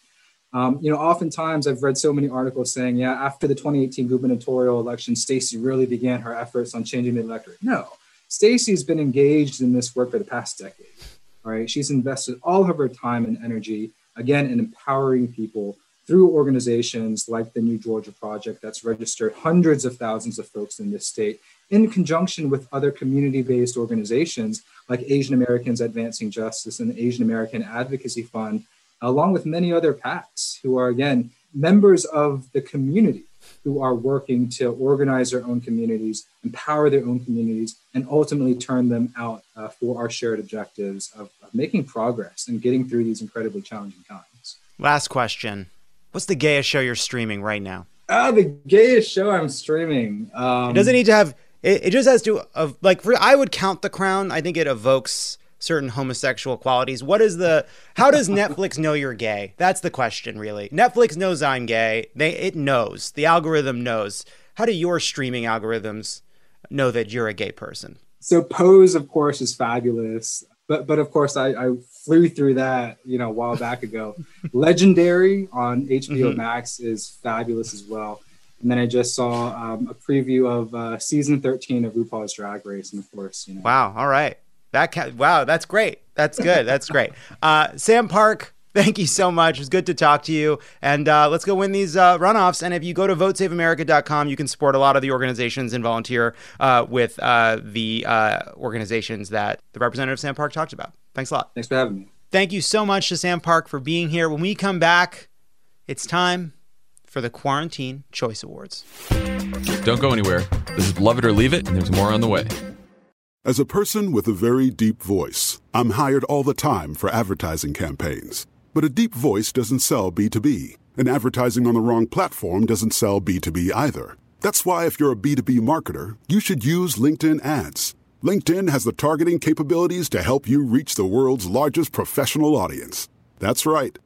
[SPEAKER 6] Um, you know, oftentimes I've read so many articles saying, yeah, after the 2018 gubernatorial election, Stacey really began her efforts on changing the electorate. No, Stacey's been engaged in this work for the past decade. Right, she's invested all of her time and energy again in empowering people through organizations like the New Georgia Project that's registered hundreds of thousands of folks in this state, in conjunction with other community based organizations like Asian Americans Advancing Justice and the Asian American Advocacy Fund, along with many other PACs who are, again, members of the community who are working to organize their own communities, empower their own communities, and ultimately turn them out uh, for our shared objectives of, of making progress and getting through these incredibly challenging times.
[SPEAKER 2] Last question What's the gayest show you're streaming right now?
[SPEAKER 6] Ah, the gayest show I'm streaming. Um,
[SPEAKER 2] it doesn't need to have. It, it just has to. Uh, like for I would count The Crown. I think it evokes certain homosexual qualities. What is the? How does Netflix know you're gay? That's the question, really. Netflix knows I'm gay. They it knows. The algorithm knows. How do your streaming algorithms know that you're a gay person?
[SPEAKER 6] So Pose, of course, is fabulous but but of course I, I flew through that you know a while back ago. Legendary on HBO mm-hmm. Max is fabulous as well. And then I just saw um, a preview of uh, season 13 of RuPaul's Drag Race, and of course, you know.
[SPEAKER 2] Wow! All right, that ca- wow, that's great. That's good. That's great. Uh, Sam Park, Thank you so much. It was good to talk to you. And uh, let's go win these uh, runoffs. And if you go to votesaveamerica.com, you can support a lot of the organizations and volunteer uh, with uh, the uh, organizations that the representative Sam Park talked about. Thanks a lot.
[SPEAKER 6] Thanks for having me.
[SPEAKER 2] Thank you so much to Sam Park for being here. When we come back, it's time for the Quarantine Choice Awards.
[SPEAKER 4] Don't go anywhere. This is Love It or Leave It, and there's more on the way.
[SPEAKER 7] As a person with a very deep voice, I'm hired all the time for advertising campaigns. But a deep voice doesn't sell B2B, and advertising on the wrong platform doesn't sell B2B either. That's why, if you're a B2B marketer, you should use LinkedIn ads. LinkedIn has the targeting capabilities to help you reach the world's largest professional audience. That's right,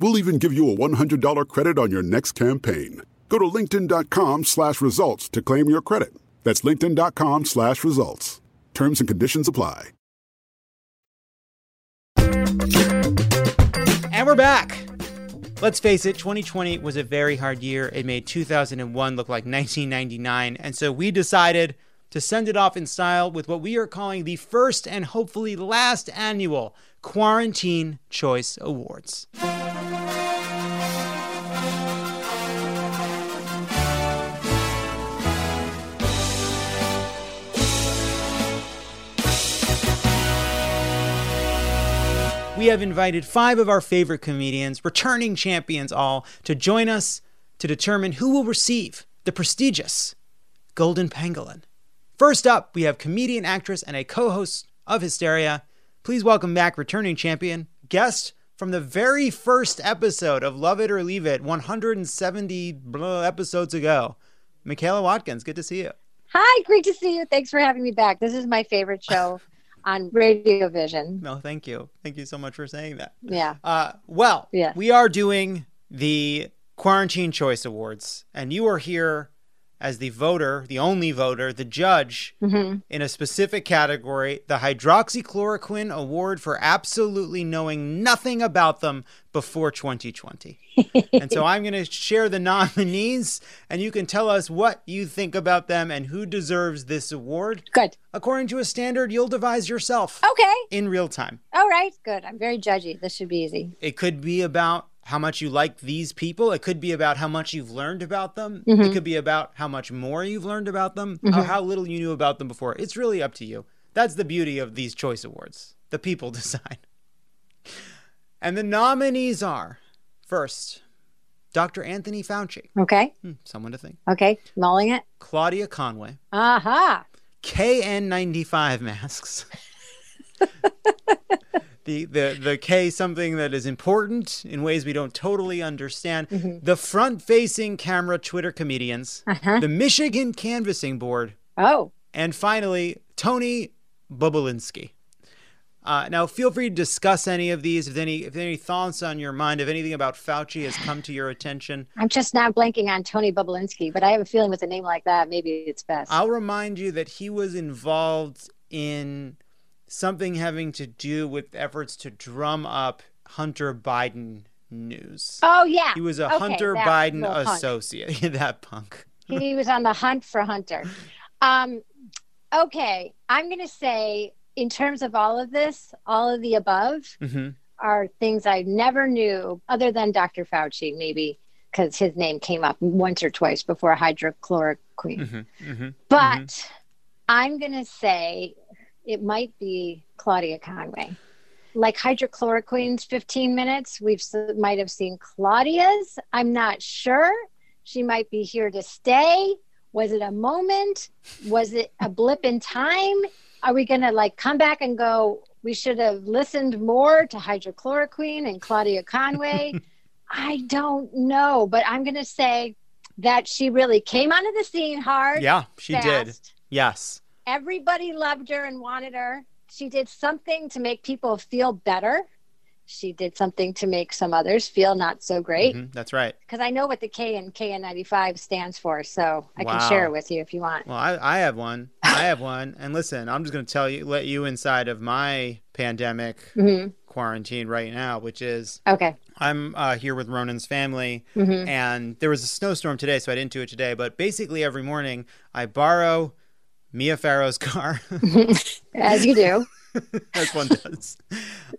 [SPEAKER 7] We'll even give you a $100 credit on your next campaign. Go to linkedin.com slash results to claim your credit. That's linkedin.com slash results. Terms and conditions apply.
[SPEAKER 2] And we're back. Let's face it, 2020 was a very hard year. It made 2001 look like 1999. And so we decided to send it off in style with what we are calling the first and hopefully last annual Quarantine Choice Awards. We have invited five of our favorite comedians, returning champions all, to join us to determine who will receive the prestigious Golden Pangolin. First up, we have comedian, actress, and a co host of Hysteria. Please welcome back returning champion, guest from the very first episode of Love It or Leave It, 170 blah episodes ago. Michaela Watkins, good to see you.
[SPEAKER 8] Hi, great to see you. Thanks for having me back. This is my favorite show on Radio Vision.
[SPEAKER 2] No, thank you. Thank you so much for saying that.
[SPEAKER 8] Yeah.
[SPEAKER 2] Uh, well,
[SPEAKER 8] Yes.
[SPEAKER 2] we are doing the Quarantine Choice Awards, and you are here as the voter, the only voter, the judge
[SPEAKER 8] Mhm.
[SPEAKER 2] in a specific category, the Hydroxychloroquine Award for absolutely knowing nothing about them before 2020. and so I'm going to share the nominees, and you can tell us what you think about them and who deserves this award
[SPEAKER 8] Good.
[SPEAKER 2] according to a standard you'll devise yourself
[SPEAKER 8] Okay.
[SPEAKER 2] in real time.
[SPEAKER 8] All right. Good. I'm very judgy. This should be easy.
[SPEAKER 2] It could be about how much you like these people. It could be about how much you've learned about them.
[SPEAKER 8] Mm-hmm.
[SPEAKER 2] It could be about how much more you've learned about them, or how little you knew about them before. It's really up to you. That's the beauty of these choice awards. The people decide. And the nominees are first, Dr. Anthony Fauci.
[SPEAKER 8] Okay.
[SPEAKER 2] Hmm, someone to think.
[SPEAKER 8] Okay. Mulling it.
[SPEAKER 2] Claudia Conway.
[SPEAKER 8] Aha.
[SPEAKER 2] KN95 masks. the, the the K something that is important in ways we don't totally understand. The front facing camera Twitter comedians,
[SPEAKER 8] Uh-huh.
[SPEAKER 2] the Michigan canvassing board,
[SPEAKER 8] Oh.
[SPEAKER 2] and finally Tony Bobulinski. Uh, now, feel free to discuss any of these. If any, if any thoughts on your mind, if anything about Fauci has come to your attention,
[SPEAKER 8] I'm just now blanking on Tony Bublinsky, but I have a feeling with a name like that, maybe it's best.
[SPEAKER 2] I'll remind you that he was involved in something having to do with efforts to drum up Hunter Biden news.
[SPEAKER 8] oh, yeah.
[SPEAKER 2] He was a
[SPEAKER 8] Okay,
[SPEAKER 2] Hunter Biden associate. that punk.
[SPEAKER 8] he was on the hunt for Hunter. Um, okay. I'm going to say, in terms of all of this, all of the above
[SPEAKER 2] hmm
[SPEAKER 8] are things I never knew, other than Dr. Fauci, maybe because his name came up once or twice before hydrochloroquine.
[SPEAKER 2] hmm hmm
[SPEAKER 8] But I'm going to say it might be Claudia Conway. Like hydrochloroquine's 15 minutes, we've might have seen Claudia's. I'm not sure. She might be here to stay. Was it a moment? Was it a blip in time? Are we going to like come back and go, we should have listened more to hydrochloroquine and Claudia Conway? I don't know, but I'm going to say that she really came onto the scene hard
[SPEAKER 2] Yeah, she did. Yes.
[SPEAKER 8] Everybody loved her and wanted her. She did something to make people feel better. She did something to make some others feel not so great.
[SPEAKER 2] Mhm, that's right.
[SPEAKER 8] Because I know what the K in KN95 stands for, so I
[SPEAKER 2] Wow.
[SPEAKER 8] can share it with you if you want.
[SPEAKER 2] Well, I, I have one. I have one. And listen, I'm just going to tell you, let you inside of my pandemic
[SPEAKER 8] Mhm.
[SPEAKER 2] quarantine right now, which is
[SPEAKER 8] Okay.
[SPEAKER 2] I'm uh, here with Ronan's family,
[SPEAKER 8] Mhm.
[SPEAKER 2] and there was a snowstorm today, so I didn't do it today. But basically, every morning I borrow Mia Farrow's car.
[SPEAKER 8] As you do.
[SPEAKER 2] As one does.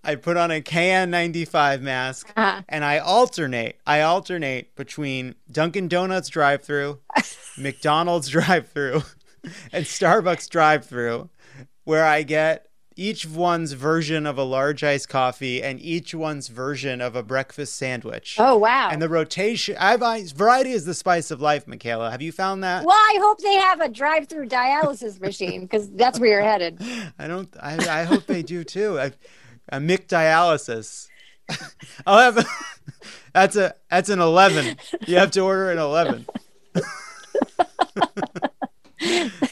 [SPEAKER 2] I put on a KN95 mask
[SPEAKER 8] Uh-huh.
[SPEAKER 2] and I alternate. I alternate between Dunkin' Donuts drive-through, McDonald's drive-through, and Starbucks drive-through, where I get each one's version of a large iced coffee and each one's version of a breakfast sandwich.
[SPEAKER 8] Oh, wow.
[SPEAKER 2] And the rotation, I've I, variety is the spice of life, Michaela. Have you found that?
[SPEAKER 8] Well, I hope they have a drive through dialysis machine because that's where you're headed.
[SPEAKER 2] I don't. I, I hope they do too. I, a Mick dialysis. I'll have. A, that's a. That's an eleven. You have to order an eleven.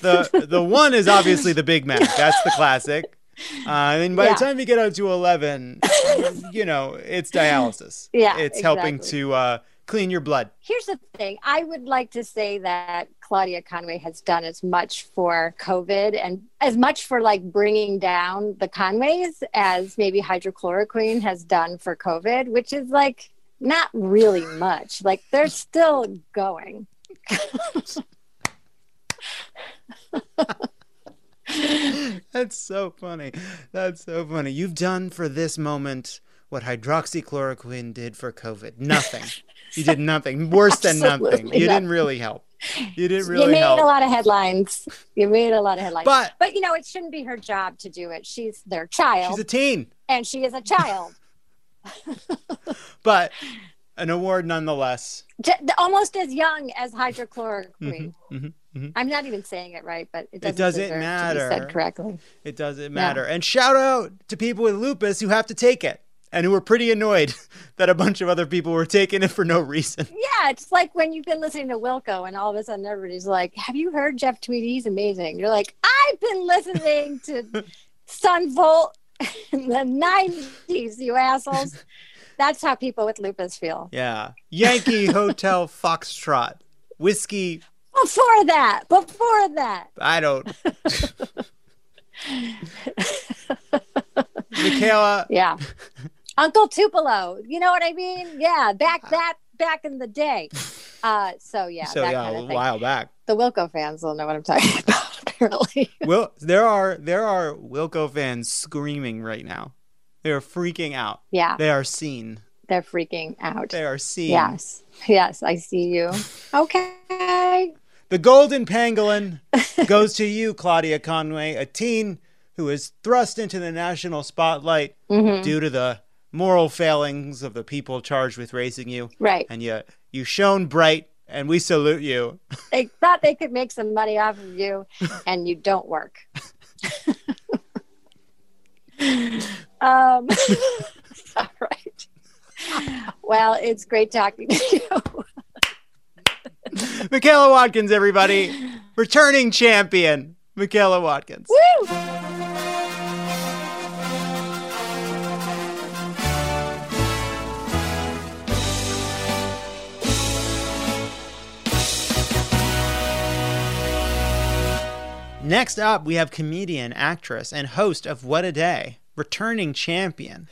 [SPEAKER 2] the the one is obviously the Big Mac. That's the classic. Uh, and by
[SPEAKER 8] Yeah.
[SPEAKER 2] the time you get up to eleven, you know it's dialysis.
[SPEAKER 8] Yeah,
[SPEAKER 2] it's helping to uh, clean your blood.
[SPEAKER 8] Here's the thing I would like to say that Claudia Conway has done as much for COVID and as much for like bringing down the Conways as maybe hydrochloroquine has done for COVID, which is like not really much. Like they're still going.
[SPEAKER 2] That's so funny. That's so funny. You've done for this moment what hydroxychloroquine did for COVID. Nothing. You did nothing. Worse than nothing. You didn't really help. You didn't really. Help.
[SPEAKER 8] You made
[SPEAKER 2] help.
[SPEAKER 8] a lot of headlines. You made a lot of headlines.
[SPEAKER 2] But-
[SPEAKER 8] but you know, it shouldn't be her job to do it. She's their child
[SPEAKER 2] She's a teen,
[SPEAKER 8] and she is a child.
[SPEAKER 2] but an award nonetheless.
[SPEAKER 8] Almost as young as hydrochloroquine.
[SPEAKER 2] mhm, mhm.
[SPEAKER 8] I'm not even saying it right, but it doesn't,
[SPEAKER 2] matter.
[SPEAKER 8] it doesn't
[SPEAKER 2] matter.
[SPEAKER 8] said correctly.
[SPEAKER 2] It doesn't matter. And shout out to people with lupus who have to take it and who were pretty annoyed that a bunch of other people were taking it for no reason.
[SPEAKER 8] Yeah, it's like when you've been listening to Wilco and all of a sudden everybody's like, Have you heard Jeff Tweedy? He's amazing. You're like, I've been listening to Son Volt in the 90s, you assholes. That's how people with lupus feel.
[SPEAKER 2] Yeah. Yankee Hotel Foxtrot. Whiskey.
[SPEAKER 8] Before that, before that.
[SPEAKER 2] I don't. Michaela,
[SPEAKER 8] Yeah. Uncle Tupelo. You know what I mean? Yeah, back that back in the day. Uh, so yeah,
[SPEAKER 2] so
[SPEAKER 8] that
[SPEAKER 2] yeah,
[SPEAKER 8] kind
[SPEAKER 2] a
[SPEAKER 8] of thing.
[SPEAKER 2] while back.
[SPEAKER 8] The Wilco fans will know what I'm talking about, apparently.
[SPEAKER 2] Will there are there are Wilco fans screaming right now. They are freaking out.
[SPEAKER 8] Yeah,
[SPEAKER 2] They are seen.
[SPEAKER 8] they're freaking out.
[SPEAKER 2] They are seen.
[SPEAKER 8] Yes. Yes, I see you. Okay.
[SPEAKER 2] The golden pangolin goes to you, Claudia Conway, a teen who is thrust into the national spotlight
[SPEAKER 8] Mhm.
[SPEAKER 2] due to the moral failings of the people charged with raising you.
[SPEAKER 8] Right.
[SPEAKER 2] And you you shone bright and we salute you.
[SPEAKER 8] They thought they could make some money off of you, and you don't work. um, all right. Well, it's great talking to you.
[SPEAKER 2] Michaela Watkins, everybody. Returning champion. Michaela Watkins.
[SPEAKER 8] Woo!
[SPEAKER 2] Next up, we have comedian, actress, and host of What a Day, returning champion,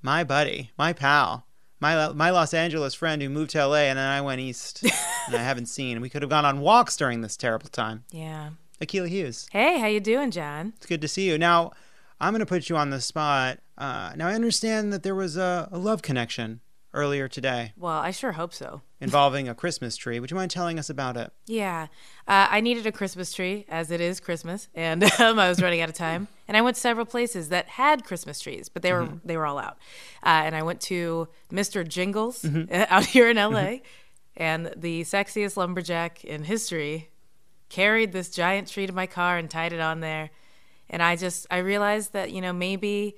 [SPEAKER 2] my buddy, my pal, my my Los Angeles friend who moved to LA and then I went east and I haven't seen. We could have gone on walks during this terrible time.
[SPEAKER 9] Yeah.
[SPEAKER 2] Akilah Hughes,
[SPEAKER 9] Hey, how you doing, Jon?
[SPEAKER 2] it's good to see you. Now, I'm going to put you on the spot. Uh, now, I understand that there was a, a love connection earlier today
[SPEAKER 9] Well, I sure hope so.
[SPEAKER 2] involving a Christmas tree. Would you mind telling us about it?
[SPEAKER 9] Yeah. Uh, I needed a Christmas tree, as it is Christmas, and um, I was running out of time. And I went to several places that had Christmas trees, but they were they were all out. Uh, and I went to Mr. Jingles out here in LA, and the sexiest lumberjack in history carried this giant tree to my car and tied it on there. And I just I realized that you know maybe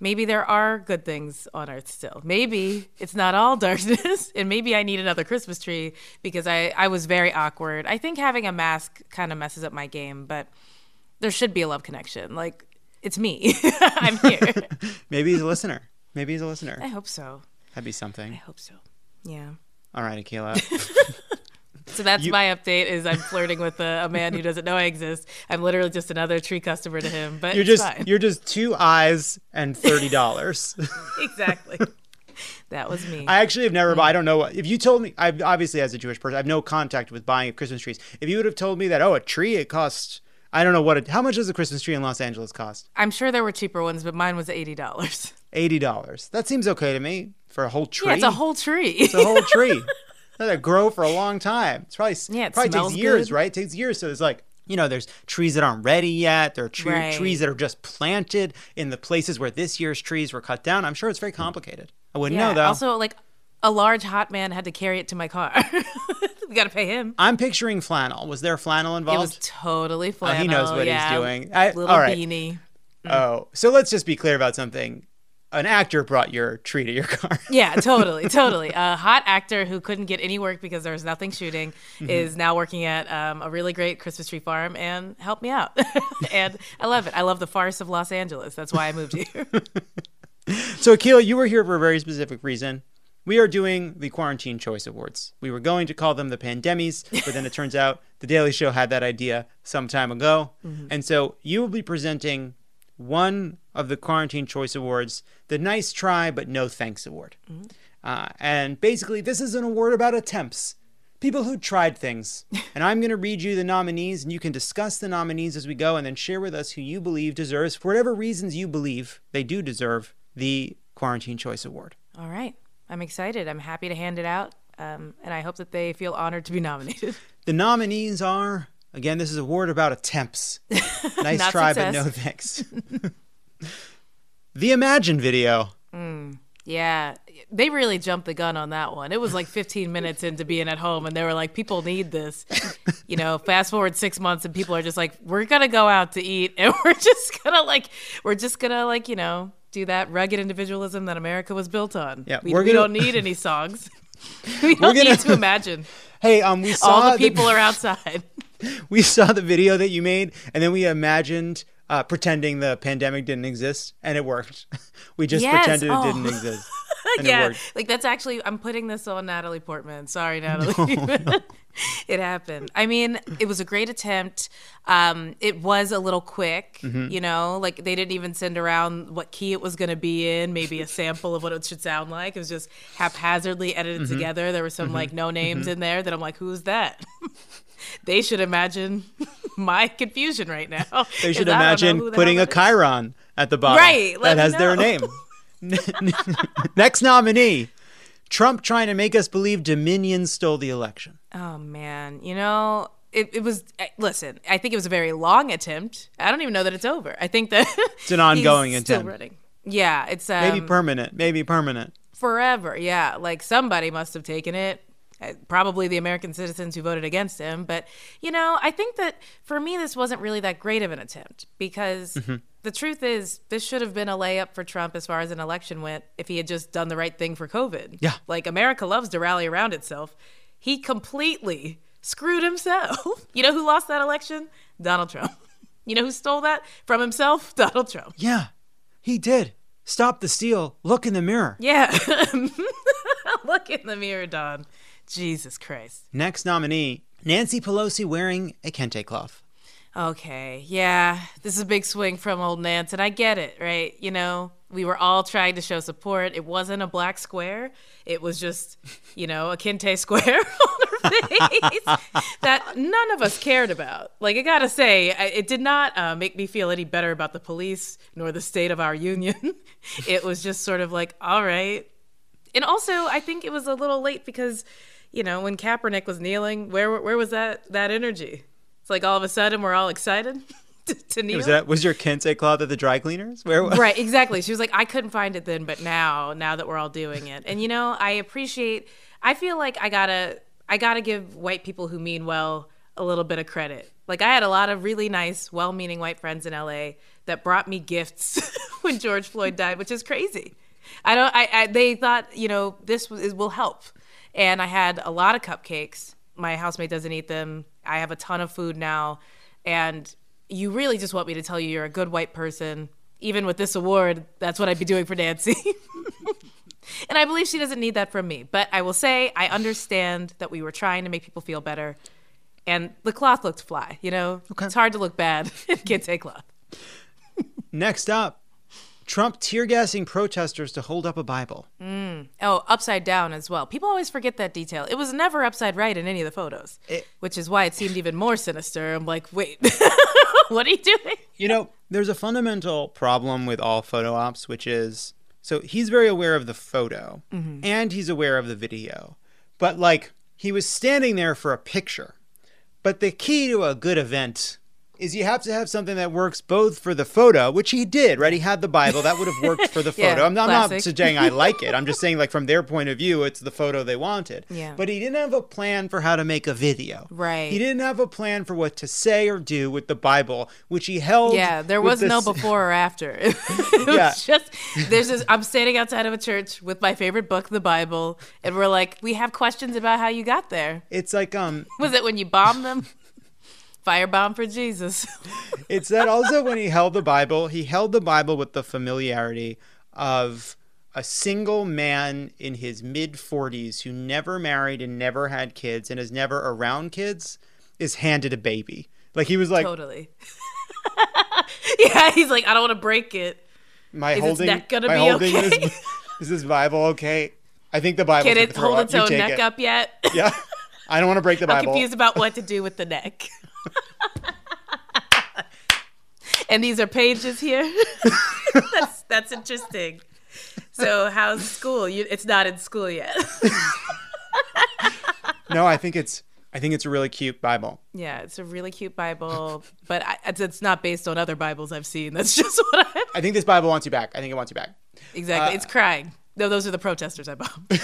[SPEAKER 9] maybe there are good things on earth still. Maybe it's not all darkness, and maybe I need another Christmas tree because I, I was very awkward. I think having a mask kind of messes up my game, but there should be a love connection. Like, it's me. I'm here.
[SPEAKER 2] Maybe he's a listener. Maybe he's a listener.
[SPEAKER 9] I hope so.
[SPEAKER 2] That'd be something.
[SPEAKER 9] I hope so. Yeah.
[SPEAKER 2] All right, Akilah.
[SPEAKER 9] So that's
[SPEAKER 2] You-
[SPEAKER 9] my update. Is I'm flirting with a, a man who doesn't know I exist. I'm literally just another tree customer to him. But
[SPEAKER 2] you're just
[SPEAKER 9] fine.
[SPEAKER 2] you're just two eyes and thirty dollars.
[SPEAKER 9] exactly. That was me.
[SPEAKER 2] I actually have never. Mm. I don't know if you told me. I obviously as a Jewish person, I have no contact with buying Christmas trees. If you would have told me that, oh, a tree it costs. I don't know what. It, how much does a Christmas tree in Los Angeles cost?
[SPEAKER 9] I'm sure there were cheaper ones, but mine was eighty dollars.
[SPEAKER 2] Eighty dollars. That seems okay to me for a whole tree.
[SPEAKER 9] Yeah, it's a whole tree.
[SPEAKER 2] It's a whole tree. Let it grow for a long time. It's probably
[SPEAKER 9] Yeah, it
[SPEAKER 2] probably takes years,
[SPEAKER 9] good.
[SPEAKER 2] right? It takes years. So it's like you know, there's trees that aren't ready yet. There are tre-
[SPEAKER 9] Right.
[SPEAKER 2] trees that are just planted in the places where this year's trees were cut down. I'm sure it's very hmm. complicated. I wouldn't
[SPEAKER 9] yeah.
[SPEAKER 2] know though.
[SPEAKER 9] Also, like a large hot man had to carry it to my car. we got to pay him.
[SPEAKER 2] I'm picturing flannel. Was there flannel involved?
[SPEAKER 9] It was totally
[SPEAKER 2] Oh,
[SPEAKER 9] flannel.
[SPEAKER 2] he knows what
[SPEAKER 9] yeah.
[SPEAKER 2] he's doing. I,
[SPEAKER 9] Little
[SPEAKER 2] all right.
[SPEAKER 9] beanie.
[SPEAKER 2] Oh, so let's just be clear about something. An actor brought your tree to your car.
[SPEAKER 9] Yeah, totally, totally. A hot actor who couldn't get any work because there was nothing shooting
[SPEAKER 2] Mm-hmm.
[SPEAKER 9] is now working at um, a really great Christmas tree farm and helped me out. and I love it. I love the farce of Los Angeles. That's why I moved here.
[SPEAKER 2] So, Akilah, you were here for a very specific reason. We are doing the Quarantine Choice Awards. We were going to call them the Pandemies, but then it turns out The Daily Show had that idea some time ago. And so you will be presenting one of the Quarantine Choice Awards, the Nice Try But No Thanks Award. Uh, and basically, this is an award about attempts. People who tried things. And I'm going to read you the nominees, and you can discuss the nominees as we go, and then share with us who you believe deserves, for whatever reasons you believe they do deserve, the Quarantine Choice Award.
[SPEAKER 9] All right. I'm excited. I'm happy to hand it out. Um, and I hope that they feel honored to be nominated.
[SPEAKER 2] The nominees are again, this is a word about attempts. Nice try,
[SPEAKER 9] success.
[SPEAKER 2] but no thanks. the Imagine video.
[SPEAKER 9] Yeah, they really jumped the gun on that one. It was like 15 minutes into being at home, and they were like, "People need this." You know, fast forward six months, and people are just like, "We're gonna go out to eat, and we're just gonna like, we're just gonna like, you know, do that rugged individualism that America was built on."
[SPEAKER 2] Yeah,
[SPEAKER 9] we,
[SPEAKER 2] we're gonna-
[SPEAKER 9] don't need any songs. we don't
[SPEAKER 2] gonna-
[SPEAKER 9] need to imagine.
[SPEAKER 2] Hey, um, we saw
[SPEAKER 9] All the people are outside.
[SPEAKER 2] we saw the video that you made, and then we imagined uh, pretending the pandemic didn't exist, and it worked. we just
[SPEAKER 9] Yes,
[SPEAKER 2] pretended
[SPEAKER 9] oh.
[SPEAKER 2] it didn't exist.
[SPEAKER 9] Yeah, like that's actually I'm putting this on Natalie Portman. Sorry, Natalie. it happened. I mean, it was a great attempt. Um, it was a little quick,
[SPEAKER 2] Mm-hmm.
[SPEAKER 9] you know, like they didn't even send around what key it was going to be in, maybe a sample of what it should sound like. It was just haphazardly edited
[SPEAKER 2] Mm-hmm.
[SPEAKER 9] together. There were some like no names in there that I'm like, who's that? They should imagine my confusion right now.
[SPEAKER 2] They should
[SPEAKER 9] 'cause I don't know
[SPEAKER 2] imagine putting a. Chiron at the bottom
[SPEAKER 9] Right,
[SPEAKER 2] that has their name. Next nominee Trump trying to make us believe Dominion stole the election.
[SPEAKER 9] Oh man, you know, it, it was. eh, Listen, I think it was a very long attempt. I don't even know that it's over. I think that it's
[SPEAKER 2] an ongoing attempt.
[SPEAKER 9] running. Yeah, it's um,
[SPEAKER 2] Maybe permanent. Maybe permanent.
[SPEAKER 9] forever. Yeah, like somebody must have taken it. Uh, Probably the American citizens who voted against him. But, you know, I think that for me, this wasn't really that great of an attempt because
[SPEAKER 2] Mm-hmm.
[SPEAKER 9] the truth is, this should have been a layup for Trump as far as an election went if he had just done the right thing for COVID.
[SPEAKER 2] Yeah.
[SPEAKER 9] Like, America loves to rally around itself. He completely screwed himself. you know who lost that election? Donald Trump. You know who stole that from himself? Donald Trump.
[SPEAKER 2] Yeah, he did. Stop the steal. Look in the mirror.
[SPEAKER 9] Yeah. Look in the mirror, Don. Jesus Christ.
[SPEAKER 2] Next nominee Nancy Pelosi wearing a kente cloth.
[SPEAKER 9] Okay, yeah, this is a big swing from old Nance, and I get it, right? You know, we were all trying to show support. It wasn't a black square, it was just, you know, a kente square on her face that none of us cared about. Like, I gotta say, it did not uh, make me feel any better about the police nor the state of our union. it was just sort of like, all right. And also, I think it was a little late because, you know, when Kaepernick was kneeling, where where was that that energy? It's like all of a sudden we're all excited to, to kneel.
[SPEAKER 2] Was that was your kente cloth at the dry cleaners? Where was
[SPEAKER 9] right, exactly. She was like, I couldn't find it then, but now, now that we're all doing it, and you know, I appreciate. I feel like I gotta, I gotta give white people who mean well a little bit of credit. Like I had a lot of really nice, well-meaning white friends in LA that brought me gifts when George Floyd died, which is crazy. I don't. I, I they thought you know this was, will help, and I had a lot of cupcakes. My housemate doesn't eat them. I have a ton of food now, and you really just want me to tell you you're a good white person, even with this award, that's what I'd be doing for Nancy. and I believe she doesn't need that from me. But I will say, I understand that we were trying to make people feel better. And the cloth looked fly, you know? It's hard to look bad in kente cloth.
[SPEAKER 2] Next up, Trump tear gassing protesters to hold up a Bible. Mm.
[SPEAKER 9] Oh, upside down as well. People always forget that detail. It was never upside right in any of the photos,
[SPEAKER 2] It-
[SPEAKER 9] which is why it seemed even more sinister. I'm like, wait, what are you doing?
[SPEAKER 2] You know, there's a fundamental problem with all photo ops, which is so he's very aware of the photo mm-hmm. and he's aware of the video. But like he was standing there for a picture. But the key to a good event is you have to have something that works both for the photo, which he did, right? He had the Bible that would have worked for the
[SPEAKER 9] Yeah,
[SPEAKER 2] photo. I'm, not- I'm not saying I like it. I'm just saying, like, from their point of view, it's the photo they wanted.
[SPEAKER 9] Yeah.
[SPEAKER 2] But he didn't have a plan for how to make a video.
[SPEAKER 9] Right.
[SPEAKER 2] He didn't have a plan for what to say or do with the Bible, which he held.
[SPEAKER 9] Yeah, there was no before or after. it was
[SPEAKER 2] Yeah.
[SPEAKER 9] just there's this. I'm standing outside of a church with my favorite book, the Bible, and we're like, we have questions about how you got there.
[SPEAKER 2] It's like um,
[SPEAKER 9] Was it when you bombed them? Firebomb for Jesus.
[SPEAKER 2] it's that also when he held the Bible, he held the Bible with the familiarity of a single man in his mid 40s who never married and never had kids and is never around kids is handed a baby. Like he was like,
[SPEAKER 9] totally. yeah, he's like, I don't want to break it.
[SPEAKER 2] "My
[SPEAKER 9] Is
[SPEAKER 2] holding,
[SPEAKER 9] neck gonna
[SPEAKER 2] my
[SPEAKER 9] be
[SPEAKER 2] holding
[SPEAKER 9] okay?"
[SPEAKER 2] this, is this Bible okay? I think the Bible
[SPEAKER 9] Can it hold its own neck
[SPEAKER 2] it.
[SPEAKER 9] up yet?
[SPEAKER 2] Yeah, I don't want to break the
[SPEAKER 9] I'm
[SPEAKER 2] Bible.
[SPEAKER 9] confused about what to do with the neck. and these are pages here. that's that's interesting. So how's school? You, it's not in school yet.
[SPEAKER 2] No, I think it's I think it's a really cute Bible.
[SPEAKER 9] yeah, it's a really cute Bible, but I, it's, it's not based on other Bibles I've seen. That's just what I
[SPEAKER 2] I think this Bible wants you back. I think it wants you back.
[SPEAKER 9] exactly.
[SPEAKER 2] Uh,
[SPEAKER 9] it's crying. No, those are the protesters I bombed.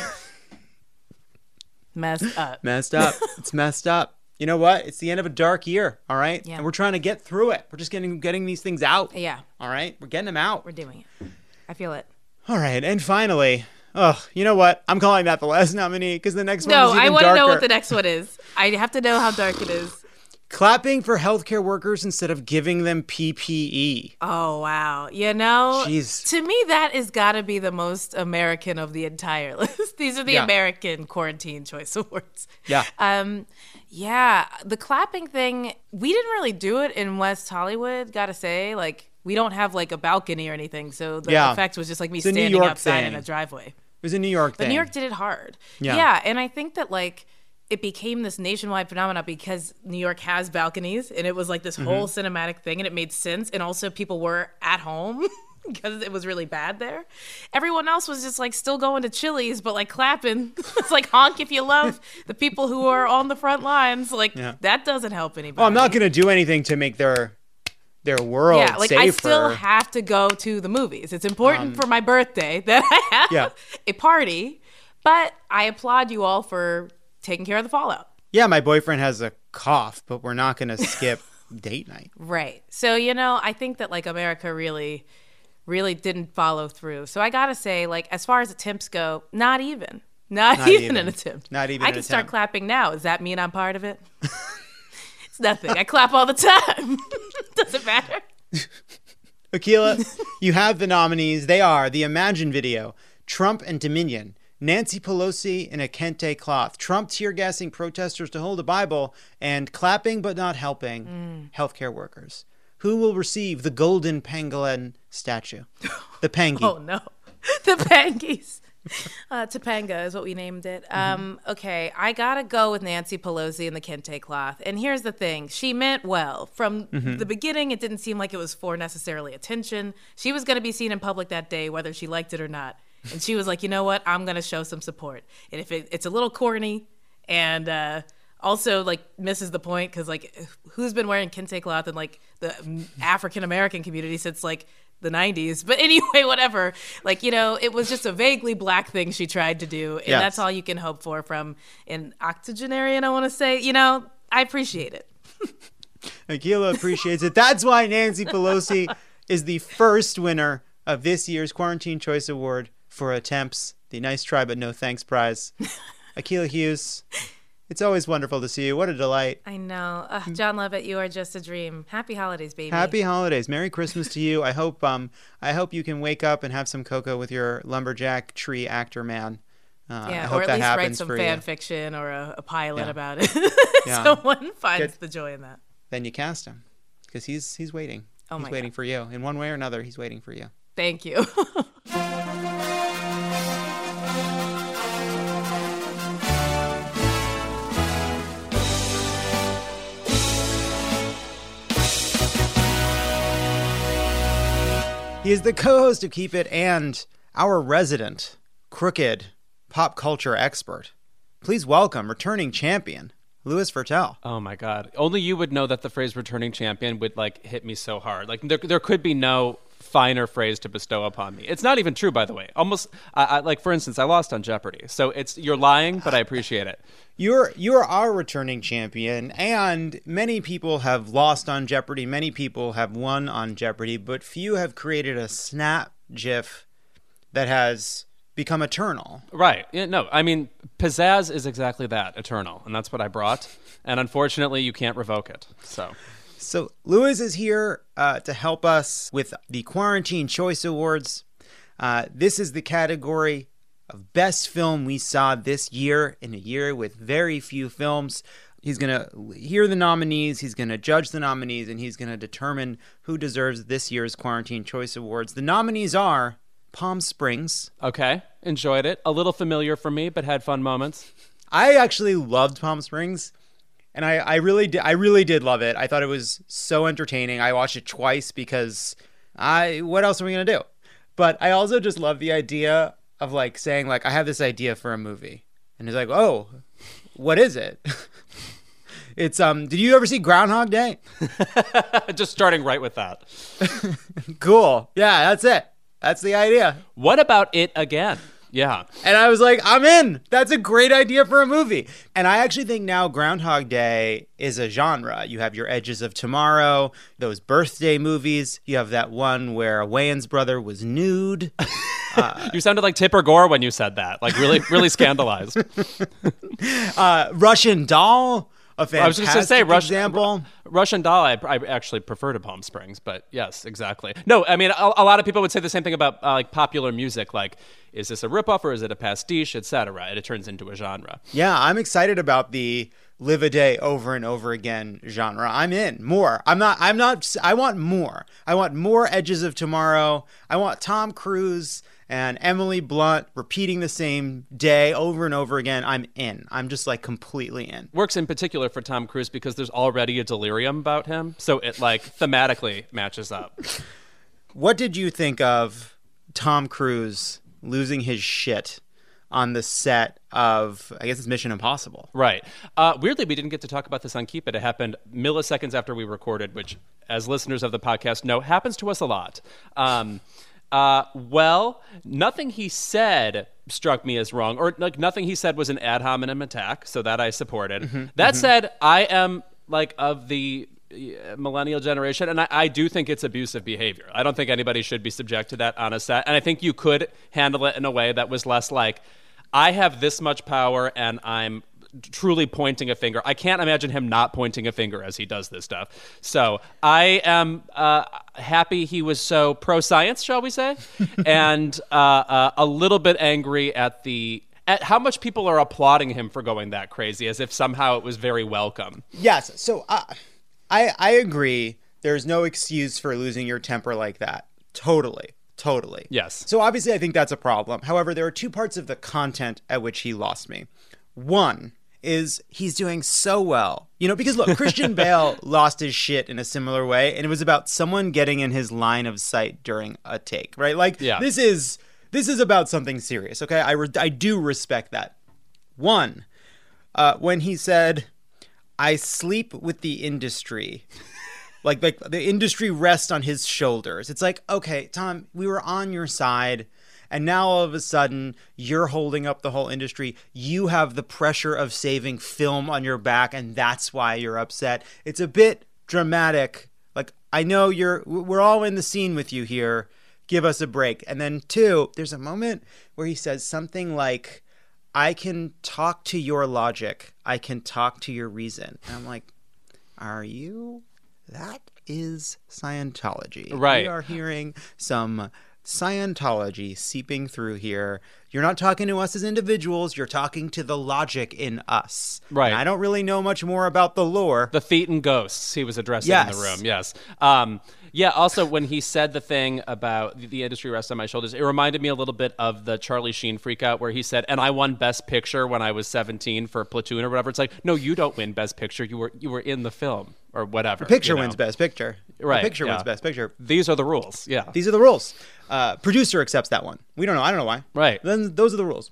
[SPEAKER 9] Messed up.
[SPEAKER 2] Messed up. it's messed up. You know what? It's the end of a dark year, all right?
[SPEAKER 9] Yeah.
[SPEAKER 2] And we're trying to get through it. We're just getting getting these things out.
[SPEAKER 9] Yeah,
[SPEAKER 2] All right? We're getting them out.
[SPEAKER 9] we're doing it. I feel it.
[SPEAKER 2] All right. And finally, oh, you know what? I'm calling that the last nominee because the next one is even darker.
[SPEAKER 9] No, I want to know what the next one is. I have to know how dark it is.
[SPEAKER 2] Clapping for healthcare workers instead of giving them PPE.
[SPEAKER 9] Oh wow! You know,
[SPEAKER 2] Jeez.
[SPEAKER 9] to me that has got to be the most American of the entire list. These are the
[SPEAKER 2] Yeah.
[SPEAKER 9] American Quarantine Choice Awards.
[SPEAKER 2] Yeah.
[SPEAKER 9] Um, yeah, the clapping thing. We didn't really do it in West Hollywood. Gotta say, like we don't have like a balcony or anything, so the
[SPEAKER 2] Yeah.
[SPEAKER 9] effect was just like me
[SPEAKER 2] It's
[SPEAKER 9] standing outside in a driveway.
[SPEAKER 2] It was a New York
[SPEAKER 9] But
[SPEAKER 2] thing.
[SPEAKER 9] New York did it hard.
[SPEAKER 2] Yeah. Yeah.
[SPEAKER 9] and I think that like it became this nationwide phenomenon because New York has balconies and it was like this whole
[SPEAKER 2] Mm-hmm.
[SPEAKER 9] cinematic thing and it made sense and also people were at home because it was really bad there. Everyone else was just like still going to Chili's but like clapping. it's like honk if you love the people who are on the front lines. Like
[SPEAKER 2] Yeah.
[SPEAKER 9] that doesn't help anybody.
[SPEAKER 2] Oh, I'm not going to do anything to make their their world
[SPEAKER 9] yeah, like
[SPEAKER 2] safer.
[SPEAKER 9] I still have to go to the movies. It's important for my birthday that I have
[SPEAKER 2] Um, Yeah.
[SPEAKER 9] a party, but I applaud you all for taking care of the fallout.
[SPEAKER 2] yeah, my boyfriend has a cough, but we're not going to skip date night.
[SPEAKER 9] Right. So, you know, I think that like America really really didn't follow through. So I got to say like as far as attempts go, not even. Not,
[SPEAKER 2] Not
[SPEAKER 9] even,
[SPEAKER 2] even.
[SPEAKER 9] an attempt.
[SPEAKER 2] Not even
[SPEAKER 9] I
[SPEAKER 2] an
[SPEAKER 9] can start clapping now. Does that mean I'm part of it? it's nothing. I clap all the time. Doesn't matter.
[SPEAKER 2] Akilah, you have the nominees. They are the Imagine video, Trump and Dominion, Nancy Pelosi in a kente cloth, Trump tear gassing protesters to hold a Bible, and clapping but not helping healthcare workers. Who will receive the golden pangolin statue? The pangy.
[SPEAKER 9] Oh no, the Pangies. Uh, Topanga is what we named it. Um, okay, I gotta go with Nancy Pelosi and the kente cloth. And here's the thing: she meant well from the beginning. It didn't seem like it was for necessarily attention. She was gonna be seen in public that day, whether she liked it or not. And she was like, you know what? I'm gonna show some support. And if it, it's a little corny, and uh, also like misses the point because like who's been wearing kente cloth in like the African American community since like the 90s but anyway whatever like you know it was just a vaguely black thing she tried to do and
[SPEAKER 2] Yes.
[SPEAKER 9] that's all you can hope for from an octogenarian i want to say you know i appreciate it
[SPEAKER 2] Akilah appreciates it. That's why Nancy Pelosi is the first winner of this year's Quarantine Choice Award for attempts, the Nice Try But No Thanks prize. Akilah Hughes, It's always wonderful to see you. What a delight.
[SPEAKER 9] I know. Uh, Jon Lovett, you are just a dream. Happy holidays, baby.
[SPEAKER 2] Happy holidays. Merry Christmas to you. I hope um I hope you can wake up and have some cocoa with your lumberjack tree actor man. Uh, I
[SPEAKER 9] Yeah,
[SPEAKER 2] hope
[SPEAKER 9] or at least write some fan
[SPEAKER 2] you.
[SPEAKER 9] fiction or a, a pilot
[SPEAKER 2] Yeah.
[SPEAKER 9] about it.
[SPEAKER 2] Yeah.
[SPEAKER 9] Someone finds
[SPEAKER 2] Good.
[SPEAKER 9] the joy in that.
[SPEAKER 2] Then you cast him because he's he's waiting.
[SPEAKER 9] Oh
[SPEAKER 2] he's
[SPEAKER 9] my
[SPEAKER 2] waiting for you in one way or another. He's waiting for you.
[SPEAKER 9] Thank you.
[SPEAKER 2] He is the co-host of Keep It and our resident crooked pop culture expert. Please welcome returning champion Louis Virtel.
[SPEAKER 10] Oh my god! Only you would know that the phrase "returning champion" would like hit me so hard. Like there, there could be no finer phrase to bestow upon me. It's not even true, by the way. Almost, I, I, like for instance, I lost on Jeopardy, so it's you're lying, but I appreciate it.
[SPEAKER 2] You're you're our returning champion, and many people have lost on Jeopardy. Many people have won on Jeopardy, but few have created a snap GIF that has become eternal.
[SPEAKER 10] Right? Yeah, no, I mean, pizzazz is exactly that, eternal, and that's what I brought. And unfortunately, you can't revoke it. So.
[SPEAKER 2] So Louis is here uh, to help us with the Quarantine Choice Awards. Uh, this is the category of best film we saw this year in a year with very few films. He's going to hear the nominees, he's going to judge the nominees, and he's going to determine who deserves this year's Quarantine Choice Awards. The nominees are Palm Springs.
[SPEAKER 10] Okay, enjoyed it. A little familiar for me, but had fun moments.
[SPEAKER 2] I actually loved Palm Springs. And I, I really did I really did love it. I thought it was so entertaining. I watched it twice because I what else are we gonna do? But I also just love the idea of like saying like I have this idea for a movie. And it's like, oh, what is it? it's um did you ever see Groundhog Day?
[SPEAKER 10] Just starting right with that.
[SPEAKER 2] cool. Yeah, that's it. That's the idea.
[SPEAKER 10] What about it again? Yeah.
[SPEAKER 2] And I was like, I'm in. That's a great idea for a movie. And I actually think now Groundhog Day is a genre. You have your Edges of Tomorrow, those birthday movies. You have that one where a Wayans brother was nude.
[SPEAKER 10] you sounded like Tipper Gore when you said that. Like really, really scandalized.
[SPEAKER 2] uh, Russian Doll, a
[SPEAKER 10] I was just to say Russian
[SPEAKER 2] example.
[SPEAKER 10] Russian Doll. I, I actually prefer to Palm Springs, but yes, exactly. No, I mean a, a lot of people would say the same thing about uh, like popular music. Like, is this a ripoff or is it a pastiche, etc. And it turns into a genre.
[SPEAKER 2] Yeah, I'm excited about the live a day over and over again genre. I'm in more. I'm not. I'm not. I want more. I want more Edges of Tomorrow. I want Tom Cruise and Emily Blunt repeating the same day over and over again. I'm in. I'm just like completely in.
[SPEAKER 10] Works in particular for Tom Cruise because there's already a delirium about him, so it like thematically matches up.
[SPEAKER 2] What did you think of Tom Cruise losing his shit on the set of I guess it's Mission Impossible?
[SPEAKER 10] Right. Uh, weirdly, we didn't get to talk about this on Keep It. It happened milliseconds after we recorded, which, as listeners of the podcast know, happens to us a lot. Um, uh, well, nothing he said struck me as wrong, or like nothing he said was an ad hominem attack, so that I supported.
[SPEAKER 2] Mm-hmm,
[SPEAKER 10] that said, I am like of the millennial generation, and I, I do think it's abusive behavior. I don't think anybody should be subject to that on a set, and I think you could handle it in a way that was less like, I have this much power and I'm truly pointing a finger. I can't imagine him not pointing a finger as he does this stuff. So I am uh, happy he was so pro science, shall we say, and uh, uh, a little bit angry at the. At how much people are applauding him for going that crazy, as if somehow it was very welcome.
[SPEAKER 2] Yes. So uh, I I agree. There's no excuse for losing your temper like that. Totally. Totally.
[SPEAKER 10] Yes.
[SPEAKER 2] So obviously I think that's a problem. However, there are two parts of the content at which he lost me. One is he's doing so well. You know, because look, Christian Bale lost his shit in a similar way and it was about someone getting in his line of sight during a take, right? Like
[SPEAKER 10] Yeah.
[SPEAKER 2] this is this is about something serious, okay? I re- I do respect that. One, uh, when he said, "I sleep with the industry," like like the industry rests on his shoulders. It's like, okay, Tom, we were on your side, and now all of a sudden you're holding up the whole industry. You have the pressure of saving film on your back, and that's why you're upset. It's a bit dramatic. Like I know you're, we're all in the scene with you here. Give us a break. And then two, there's a moment where he says something like I can talk to your logic. I can talk to your reason. And I'm like, are you? That is Scientology.
[SPEAKER 10] Right.
[SPEAKER 2] We are hearing some Scientology seeping through here. You're not talking to us as individuals. You're talking to the logic in us.
[SPEAKER 10] Right.
[SPEAKER 2] And I don't really know much more about the lore.
[SPEAKER 10] The feet and ghosts he was addressing in the room. Yes. Um, yeah. Also, when he said the thing about the, the industry rests on my shoulders, it reminded me a little bit of the Charlie Sheen freak out where he said, "And I won Best Picture when I was 17 for Platoon or whatever." It's like, no, you don't win Best Picture. You were you were in the film or whatever.
[SPEAKER 2] Picture
[SPEAKER 10] you know?
[SPEAKER 2] wins best picture. The
[SPEAKER 10] Right,
[SPEAKER 2] picture
[SPEAKER 10] yeah.
[SPEAKER 2] wins best picture.
[SPEAKER 10] These are the rules. Yeah.
[SPEAKER 2] These are the rules. Uh, producer accepts that one. We don't know. I don't know why.
[SPEAKER 10] Right.
[SPEAKER 2] Then those are the rules.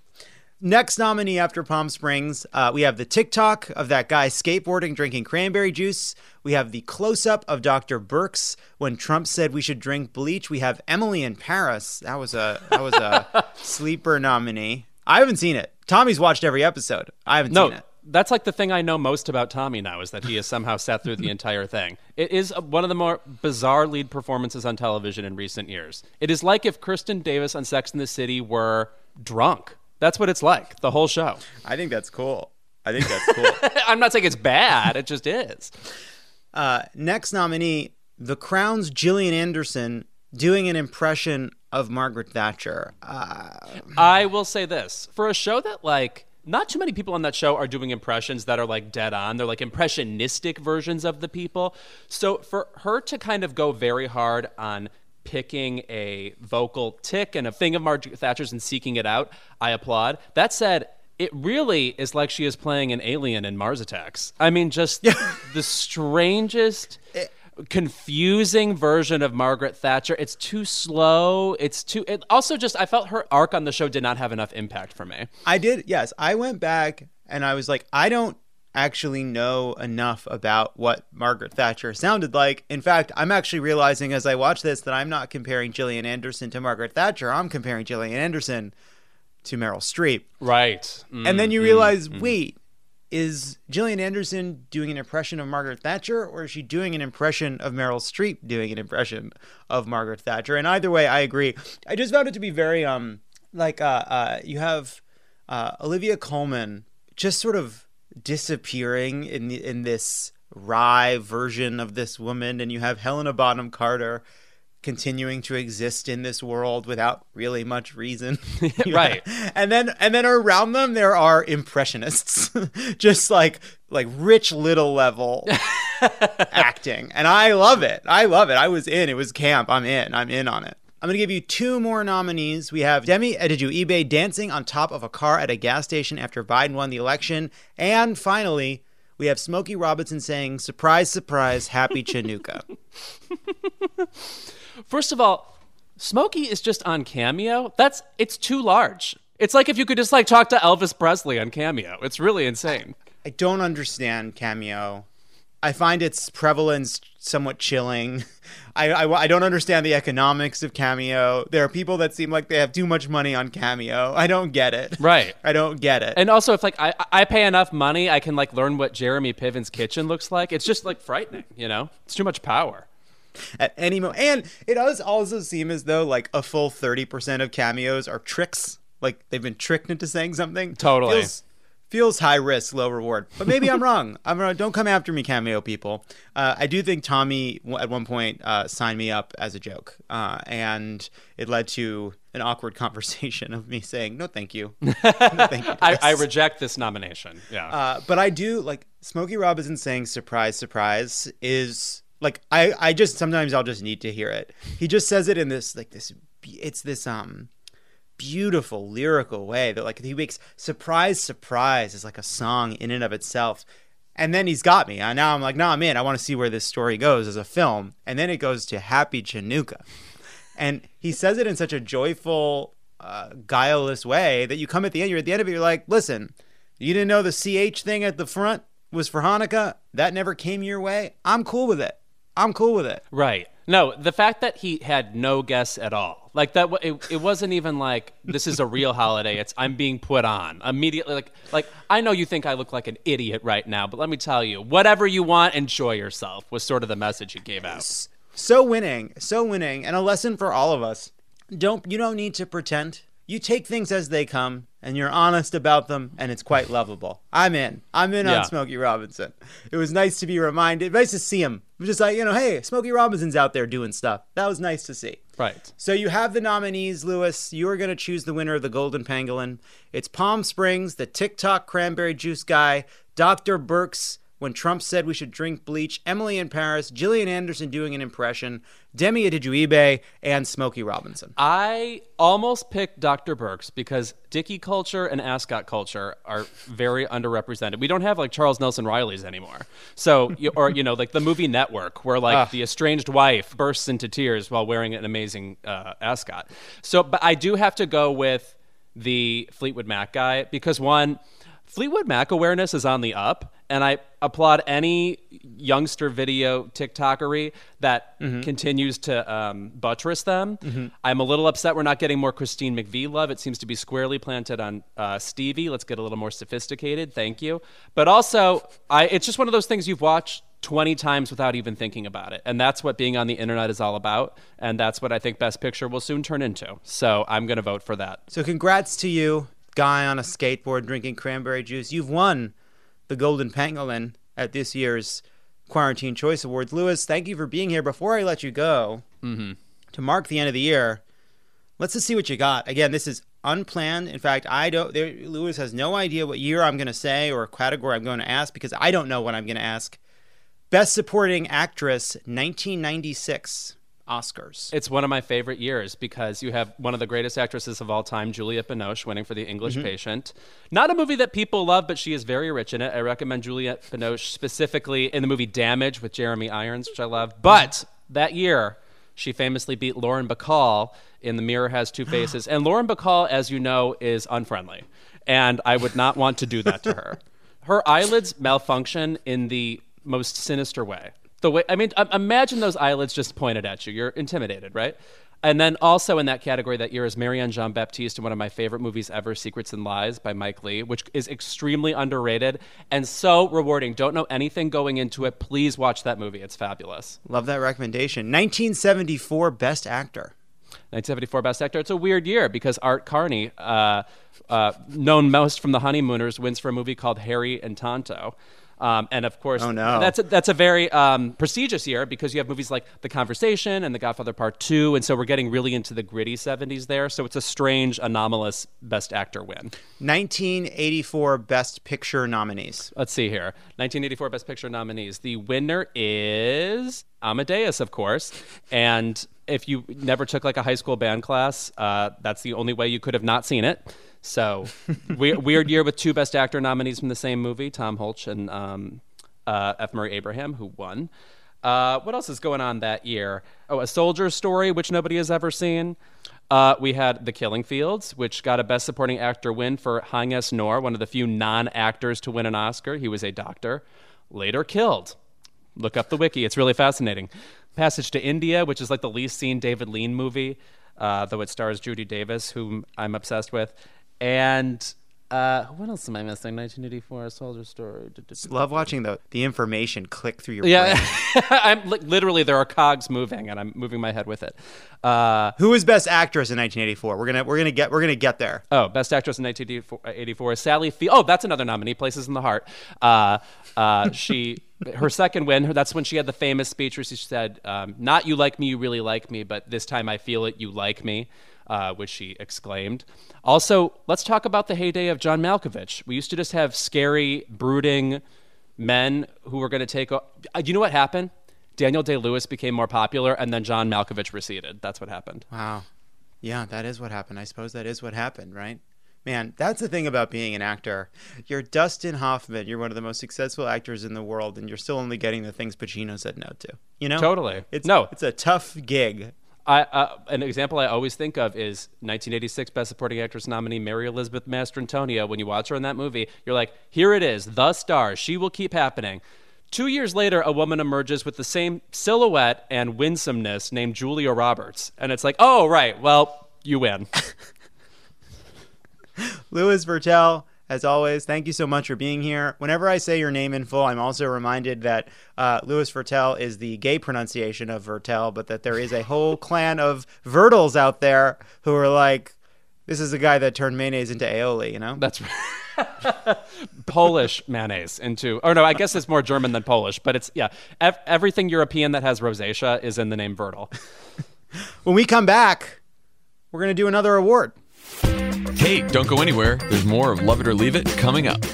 [SPEAKER 2] Next nominee after Palm Springs, uh, we have the TikTok of that guy skateboarding, drinking cranberry juice. We have the close up of Dr. Birx when Trump said we should drink bleach. We have Emily in Paris. That was a that was a sleeper nominee. I haven't seen it. Tommy's watched every episode. I haven't
[SPEAKER 10] No,
[SPEAKER 2] seen it.
[SPEAKER 10] That's like the thing I know most about Tommy now is that he has somehow sat through the entire thing. It is one of the more bizarre lead performances on television in recent years. It is like if Kristen Davis on Sex in the City were drunk. That's what it's like, the whole show.
[SPEAKER 2] I think that's cool. I think that's cool.
[SPEAKER 10] I'm not saying it's bad, it just is.
[SPEAKER 2] Uh, next nominee, The Crown's Gillian Anderson doing an impression of Margaret Thatcher. Uh,
[SPEAKER 10] I will say this for a show that, like, not too many people on that show are doing impressions that are like dead on. They're like impressionistic versions of the people. So for her to kind of go very hard on picking a vocal tick and a thing of Margaret Thatcher's and seeking it out, I applaud. That said, it really is like she is playing an alien in Mars Attacks. I mean, just the strangest, confusing version of Margaret Thatcher. It's too slow. It's too. It also just I felt her arc on the show did not have enough impact for me.
[SPEAKER 2] I did, yes. I went back and I was like, I don't actually know enough about what Margaret Thatcher sounded like. In fact, I'm actually realizing as I watch this that I'm not comparing Gillian Anderson to Margaret Thatcher. I'm comparing Gillian Anderson to Meryl Streep.
[SPEAKER 10] Right.
[SPEAKER 2] and then you mm-hmm. realize, mm-hmm. wait, is Gillian Anderson doing an impression of Margaret Thatcher, or is she doing an impression of Meryl Streep doing an impression of Margaret Thatcher? And either way, I agree. I just found it to be very um like uh, uh you have uh, Olivia Colman just sort of disappearing in the, in this wry version of this woman, and you have Helena Bonham Carter continuing to exist in this world without really much reason.
[SPEAKER 10] Right.
[SPEAKER 2] And then and then around them there are impressionists. Just like like rich little level acting. And I love it. I love it. I was in. It was camp. I'm in. I'm in on it. I'm going to give you two more nominees. We have Demi Adejuyigbe dancing on top of a car at a gas station after Biden won the election. And finally, we have Smokey Robinson saying, surprise, surprise, happy Chinooka.
[SPEAKER 10] First of all, Smokey is just on Cameo. That's it's too large. It's like if you could just like talk to Elvis Presley on Cameo. It's really insane.
[SPEAKER 2] I don't understand Cameo. I find its prevalence somewhat chilling. I, I, I don't understand the economics of Cameo. There are people that seem like they have too much money on Cameo. I don't get it.
[SPEAKER 10] Right.
[SPEAKER 2] I don't get it.
[SPEAKER 10] And also, if like I, I pay enough money, I can like learn what Jeremy Piven's kitchen looks like. It's just like frightening, you know? It's too much power.
[SPEAKER 2] At any moment. And it does also seem as though like a full 30% of cameos are tricks. Like they've been tricked into saying something.
[SPEAKER 10] Totally.
[SPEAKER 2] Feels, feels high risk, low reward. But maybe I'm wrong. I'm wrong. Don't come after me, cameo people. Uh, I do think Tommy at one point uh, signed me up as a joke, uh, and it led to an awkward conversation of me saying no, thank you. No, thank you
[SPEAKER 10] I, I reject this nomination. Yeah.
[SPEAKER 2] Uh, but I do like Smokey Robinson saying "surprise, surprise" is like I I just sometimes I'll just need to hear it. He just says it in this like this. It's this um beautiful lyrical way that like he makes surprise surprise is like a song in and of itself. And then he's got me. And now i'm like no i'm in i want to see where this story goes as a film. And then it goes to happy chinooka. And he says it in such a joyful uh, guileless way that you come at the end you're at the end of it you're like listen you didn't know the ch thing at the front was for hanukkah? That never came your way? I'm cool with it i'm cool with it
[SPEAKER 10] Right. No, the fact that he had no guests at all, like that, it, it wasn't even like this is a real holiday. It's I'm being put on immediately. Like, like I know you think I look like an idiot right now, but let me tell you, whatever you want, enjoy yourself. Was sort of the message he gave out.
[SPEAKER 2] so winning so winning and a lesson for all of us don't you don't need to pretend You take things as they come and you're honest about them and it's quite lovable. I'm in. I'm in
[SPEAKER 10] Yeah.
[SPEAKER 2] on Smokey Robinson. It was nice to be reminded. Nice to see him. Just like, you know, hey, Smokey Robinson's out there doing stuff. That was nice to see.
[SPEAKER 10] Right.
[SPEAKER 2] So you have the nominees, Louis. You are going to choose the winner of the Golden Pangolin. It's Palm Springs, the TikTok cranberry juice guy, Dr. Birx, when Trump said we should drink bleach, Emily in Paris, Gillian Anderson doing an impression, Demi Adejuyigbe, and Smokey Robinson.
[SPEAKER 10] I almost picked Dr. Birx because Dickey culture and ascot culture are very underrepresented. We don't have like Charles Nelson Reilly's anymore. So, you- or you know, like the movie Network, where like
[SPEAKER 2] Ugh.
[SPEAKER 10] the estranged wife bursts into tears while wearing an amazing uh, ascot. So, but I do have to go with the Fleetwood Mac guy because one, Fleetwood Mac awareness is on the up, and I applaud any youngster video TikTokery that continues to um, buttress them. I'm a little upset we're not getting more Christine McVie love. It seems to be squarely planted on uh, Stevie. Let's get a little more sophisticated. Thank you. But also, I, it's just one of those things you've watched 20 times without even thinking about it. And that's what being on the internet is all about. And that's what I think Best Picture will soon turn into. So I'm going to vote for that.
[SPEAKER 2] So congrats to you, guy on a skateboard drinking cranberry juice. You've won the Golden Pangolin at this year's Quarantine Choice Awards. Louis, thank you for being here. Before I let you go, mm-hmm. to mark the end of the year, let's just see what you got. Again, this is unplanned. In fact, I don't. There, Louis has no idea what year I'm going to say or category I'm going to ask because I don't know what I'm going to ask. Best Supporting Actress, 1996 Oscars.
[SPEAKER 10] It's one of my favorite years because you have one of the greatest actresses of all time, Juliette Binoche, winning for The English mm-hmm. Patient. Not a movie that people love, but she is very rich in it. I recommend Juliette Binoche specifically in the movie Damage with Jeremy Irons, which I love. But that year, she famously beat Lauren Bacall in The Mirror Has Two Faces. and Lauren Bacall, as you know, is unfriendly. And I would not want to do that to her. Her eyelids malfunction in the most sinister way. The way I mean, imagine those eyelids just pointed at you. You're intimidated, right? And then also in that category that year is Marianne Jean Baptiste in one of my favorite movies ever, Secrets and Lies by Mike Leigh, which is extremely underrated and so rewarding. Don't know anything going into it. Please watch that movie. It's fabulous.
[SPEAKER 2] Love that recommendation. 1974 Best Actor.
[SPEAKER 10] 1974 Best Actor. It's a weird year because Art Carney, uh, uh, known most from The Honeymooners, wins for a movie called Harry and Tonto. Um, and of course,
[SPEAKER 2] Oh, no.
[SPEAKER 10] that's a, that's a very um, prestigious year because you have movies like The Conversation and The Godfather Part Two, and so we're getting really into the gritty '70s there. So it's a strange, anomalous Best Actor win.
[SPEAKER 2] 1984 Best Picture nominees.
[SPEAKER 10] Let's see here. 1984 Best Picture nominees. The winner is Amadeus, of course. And if you never took like a high school band class, uh, that's the only way you could have not seen it. So we- weird year with two Best Actor nominees from the same movie, Tom Hulce and um, uh, F. Murray Abraham, who won. Uh, what else is going on that year? Oh, A Soldier's Story, which nobody has ever seen. Uh, we had The Killing Fields, which got a Best Supporting Actor win for Haing S. Ngor, one of the few non actors to win an Oscar. He was a doctor. Later killed. Look up the wiki, it's really fascinating. Passage to India, which is like the least seen David Lean movie, uh, though it stars Judy Davis, whom I'm obsessed with. And uh, what else am I missing? 1984, A Soldier Story.
[SPEAKER 2] Love watching the, the information click through your
[SPEAKER 10] Yeah,
[SPEAKER 2] brain.
[SPEAKER 10] I'm li- literally there are cogs moving, and I'm moving my head with it. Uh,
[SPEAKER 2] Who was Best Actress in 1984? We're gonna we're gonna get we're gonna get there.
[SPEAKER 10] oh, best actress in 1984, Sally Field. Oh, that's another nominee. Places in the Heart. Uh, uh, she her second win. her- That's when she had the famous speech where she said, um, "Not you like me, you really like me, but this time I feel it, you like me." Uh, which she exclaimed. Also, let's talk about the heyday of John Malkovich. We used to just have scary, brooding men who were going to take. O- uh, you know what happened? Daniel Day Lewis became more popular, and then John Malkovich receded. That's what happened.
[SPEAKER 2] Wow. Yeah, that is what happened. I suppose that is what happened, right? Man, that's the thing about being an actor. You're Dustin Hoffman. You're one of the most successful actors in the world, and you're still only getting the things Pacino said no to. You know,
[SPEAKER 10] Totally.
[SPEAKER 2] It's
[SPEAKER 10] No.
[SPEAKER 2] it's a tough gig.
[SPEAKER 10] I, uh, an example I always think of is 1986 Best Supporting Actress nominee Mary Elizabeth Mastrantonio. When you watch her in that movie, you're like, here it is, the star. She will keep happening. Two years later, a woman emerges with the same silhouette and winsomeness named Julia Roberts. And it's like, oh, right, well, you win.
[SPEAKER 2] Louis Virtel, as always, thank you so much for being here. Whenever I say your name in full, I'm also reminded that uh, Louis Virtel is the gay pronunciation of Virtel, but that there is a whole clan of Virtels out there who are like, This is the guy that turned mayonnaise into aioli, you know?
[SPEAKER 10] That's right. Polish mayonnaise into, or no, I guess it's more German than Polish, but it's, yeah, ev- everything European that has rosacea is in the name Virtel.
[SPEAKER 2] When we come back, we're going to do another award.
[SPEAKER 4] Hey, don't go anywhere. There's more of Love It or Leave It coming up.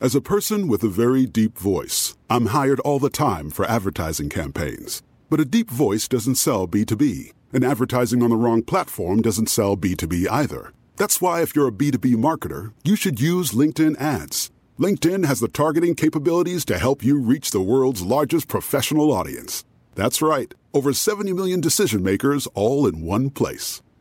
[SPEAKER 7] As a person with a very deep voice, I'm hired all the time for advertising campaigns. But a deep voice doesn't sell B2B, and advertising on the wrong platform doesn't sell B2B either. That's why, if you're a B2B marketer, you should use LinkedIn ads. LinkedIn has the targeting capabilities to help you reach the world's largest professional audience. That's right, over 70 million decision makers all in one place.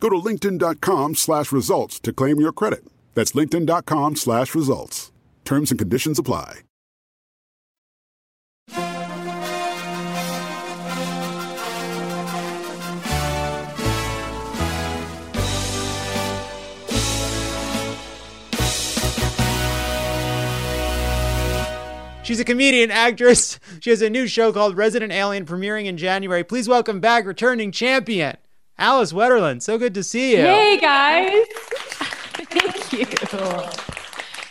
[SPEAKER 7] Go to linkedin.com slash results to claim your credit. That's linkedin.com slash results. Terms and conditions apply.
[SPEAKER 2] She's a comedian, actress. She has a new show called Resident Alien premiering in January. Please welcome back returning champion, Alice Wetterlund. So good to see you.
[SPEAKER 11] Hey guys. Thank you.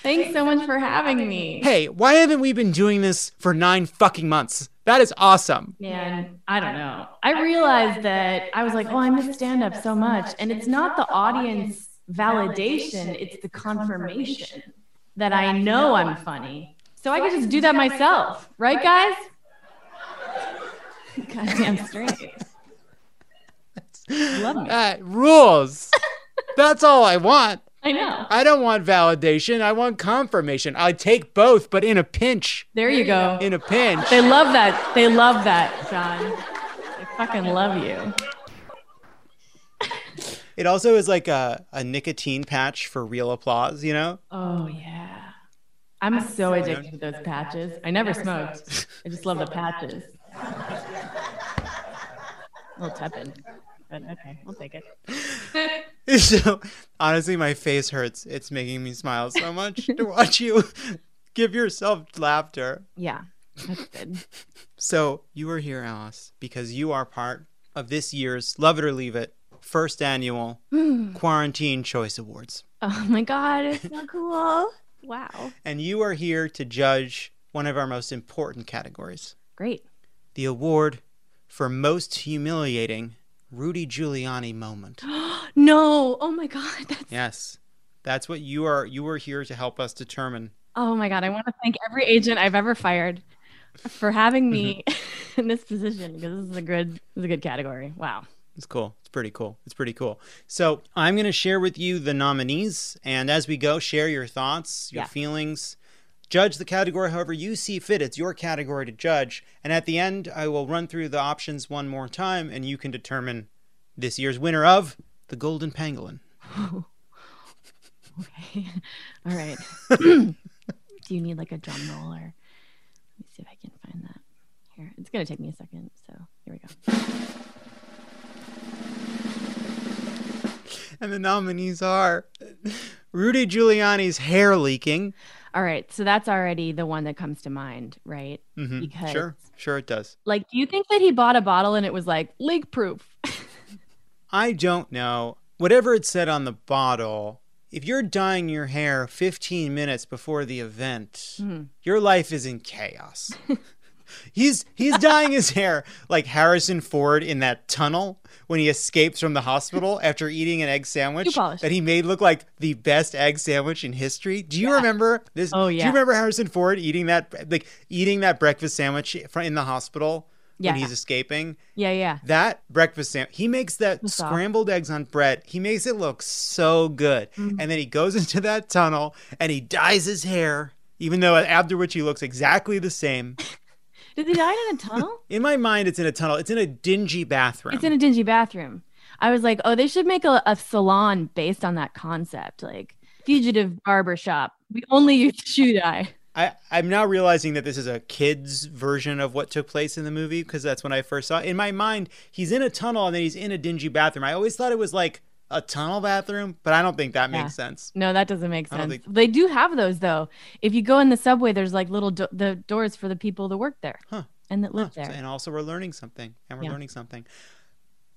[SPEAKER 11] Thanks so much for having me.
[SPEAKER 2] Hey, why haven't we been doing this for nine fucking months? That is awesome.
[SPEAKER 11] Man, I don't know. I realized that I was like, oh, I miss stand up so much. And it's not the audience validation, it's the confirmation that I know I'm funny. So I could just do that myself. Right, guys? Goddamn straight. Love me.
[SPEAKER 2] That rules. That's all I want.
[SPEAKER 11] I know.
[SPEAKER 2] I don't want validation. I want confirmation. I take both, but in a pinch.
[SPEAKER 11] There you go.
[SPEAKER 2] In a pinch.
[SPEAKER 11] They love that. They love that, Jon. They fucking love you.
[SPEAKER 2] It also is like a, a nicotine patch for real applause, you know?
[SPEAKER 11] Oh yeah. I'm so addicted to those patches. I never smoked. I just love the patches. A little tepid, but okay, we'll take it.
[SPEAKER 2] so honestly, my face hurts. It's making me smile so much to watch you give yourself laughter.
[SPEAKER 11] Yeah, that's good.
[SPEAKER 2] So you are here, Alice, because you are part of this year's Love It or Leave It first annual Quarantine Choice Awards.
[SPEAKER 11] Oh my god, it's so cool. Wow.
[SPEAKER 2] And you are here to judge one of our most important categories
[SPEAKER 11] Great.
[SPEAKER 2] the award for most humiliating Rudy Giuliani moment.
[SPEAKER 11] No. Oh my god. That's
[SPEAKER 2] yes. That's what you are you are here to help us determine.
[SPEAKER 11] Oh my god. I want to thank every agent I've ever fired for having me in this position because this is a good this is a good category. Wow.
[SPEAKER 2] It's cool. It's pretty cool. It's pretty cool. So I'm going to share with you the nominees, and as we go, share your thoughts, your
[SPEAKER 11] Yeah.
[SPEAKER 2] feelings. Judge the category however you see fit. It's your category to judge. And at the end, I will run through the options one more time, and you can determine this year's winner of the Golden Pangolin.
[SPEAKER 11] Okay. All right. Do you need like a drum roll or let me see if I can find that. Here. It's gonna take me a second, so here we go.
[SPEAKER 2] And the nominees are Rudy Giuliani's hair leaking.
[SPEAKER 11] All right, so that's already the one that comes to mind, right?
[SPEAKER 2] Mm-hmm.
[SPEAKER 11] Because
[SPEAKER 2] Sure, sure it does.
[SPEAKER 11] like do you think that he bought a bottle and it was like leak proof?
[SPEAKER 2] I don't know. Whatever it said on the bottle, if you're dyeing your hair 15 minutes before the event,
[SPEAKER 11] Mhm.
[SPEAKER 2] your life is in chaos. he's he's dyeing his hair like Harrison Ford in that tunnel when he escapes from the hospital after eating an egg sandwich that he made look like the best egg sandwich in history. Do you remember this?
[SPEAKER 11] Oh, yeah.
[SPEAKER 2] Do you remember Harrison Ford eating that like eating that breakfast sandwich in the hospital
[SPEAKER 11] Yeah.
[SPEAKER 2] when he's escaping?
[SPEAKER 11] yeah, yeah.
[SPEAKER 2] That breakfast sandwich, he makes that scrambled eggs on bread. He makes it look so good.
[SPEAKER 11] Mm-hmm.
[SPEAKER 2] And then he goes into that tunnel and he dyes his hair, even though after which he looks exactly the same.
[SPEAKER 11] Did he die in a tunnel?
[SPEAKER 2] In my mind, it's in a tunnel. It's in a dingy bathroom.
[SPEAKER 11] It's in a dingy bathroom. I was like, oh, they should make a, a salon based on that concept. Like fugitive barber shop. We only use shoe dye.
[SPEAKER 2] I, I'm now realizing that this is a kid's version of what took place in the movie because that's when I first saw it. In my mind, he's in a tunnel and then he's in a dingy bathroom. I always thought it was like a tunnel bathroom, but I don't think that
[SPEAKER 11] Yeah.
[SPEAKER 2] makes sense.
[SPEAKER 11] No, that doesn't make sense.
[SPEAKER 2] think-
[SPEAKER 11] They do have those though. If you go in the subway, there's like little do- the doors for the people that work there
[SPEAKER 2] Huh.
[SPEAKER 11] and that live
[SPEAKER 2] Huh.
[SPEAKER 11] there.
[SPEAKER 2] And also, we're learning something. And we're
[SPEAKER 11] Yeah.
[SPEAKER 2] learning something.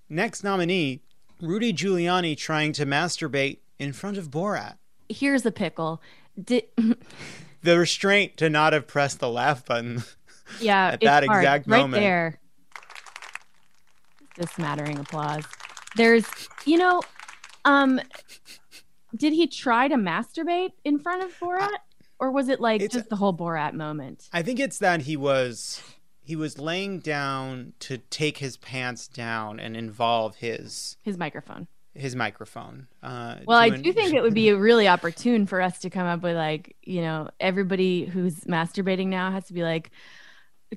[SPEAKER 2] Next nominee Rudy Giuliani trying to masturbate in front of Borat.
[SPEAKER 11] Here's a pickle. Did
[SPEAKER 2] The restraint to not have pressed the laugh button.
[SPEAKER 11] yeah,
[SPEAKER 2] At that
[SPEAKER 11] hard.
[SPEAKER 2] exact
[SPEAKER 11] right
[SPEAKER 2] moment.
[SPEAKER 11] there. Just smattering applause. There's, you know, um, did he try to masturbate in front of Borat, or was it like
[SPEAKER 2] It's-
[SPEAKER 11] just the whole Borat moment?
[SPEAKER 2] I think it's that he was he was laying down to take his pants down and involve his
[SPEAKER 11] His microphone.
[SPEAKER 2] his microphone. Uh,
[SPEAKER 11] Well, I
[SPEAKER 2] to an-
[SPEAKER 11] do think it would be really opportune for us to come up with like, you know, everybody who's masturbating now has to be like,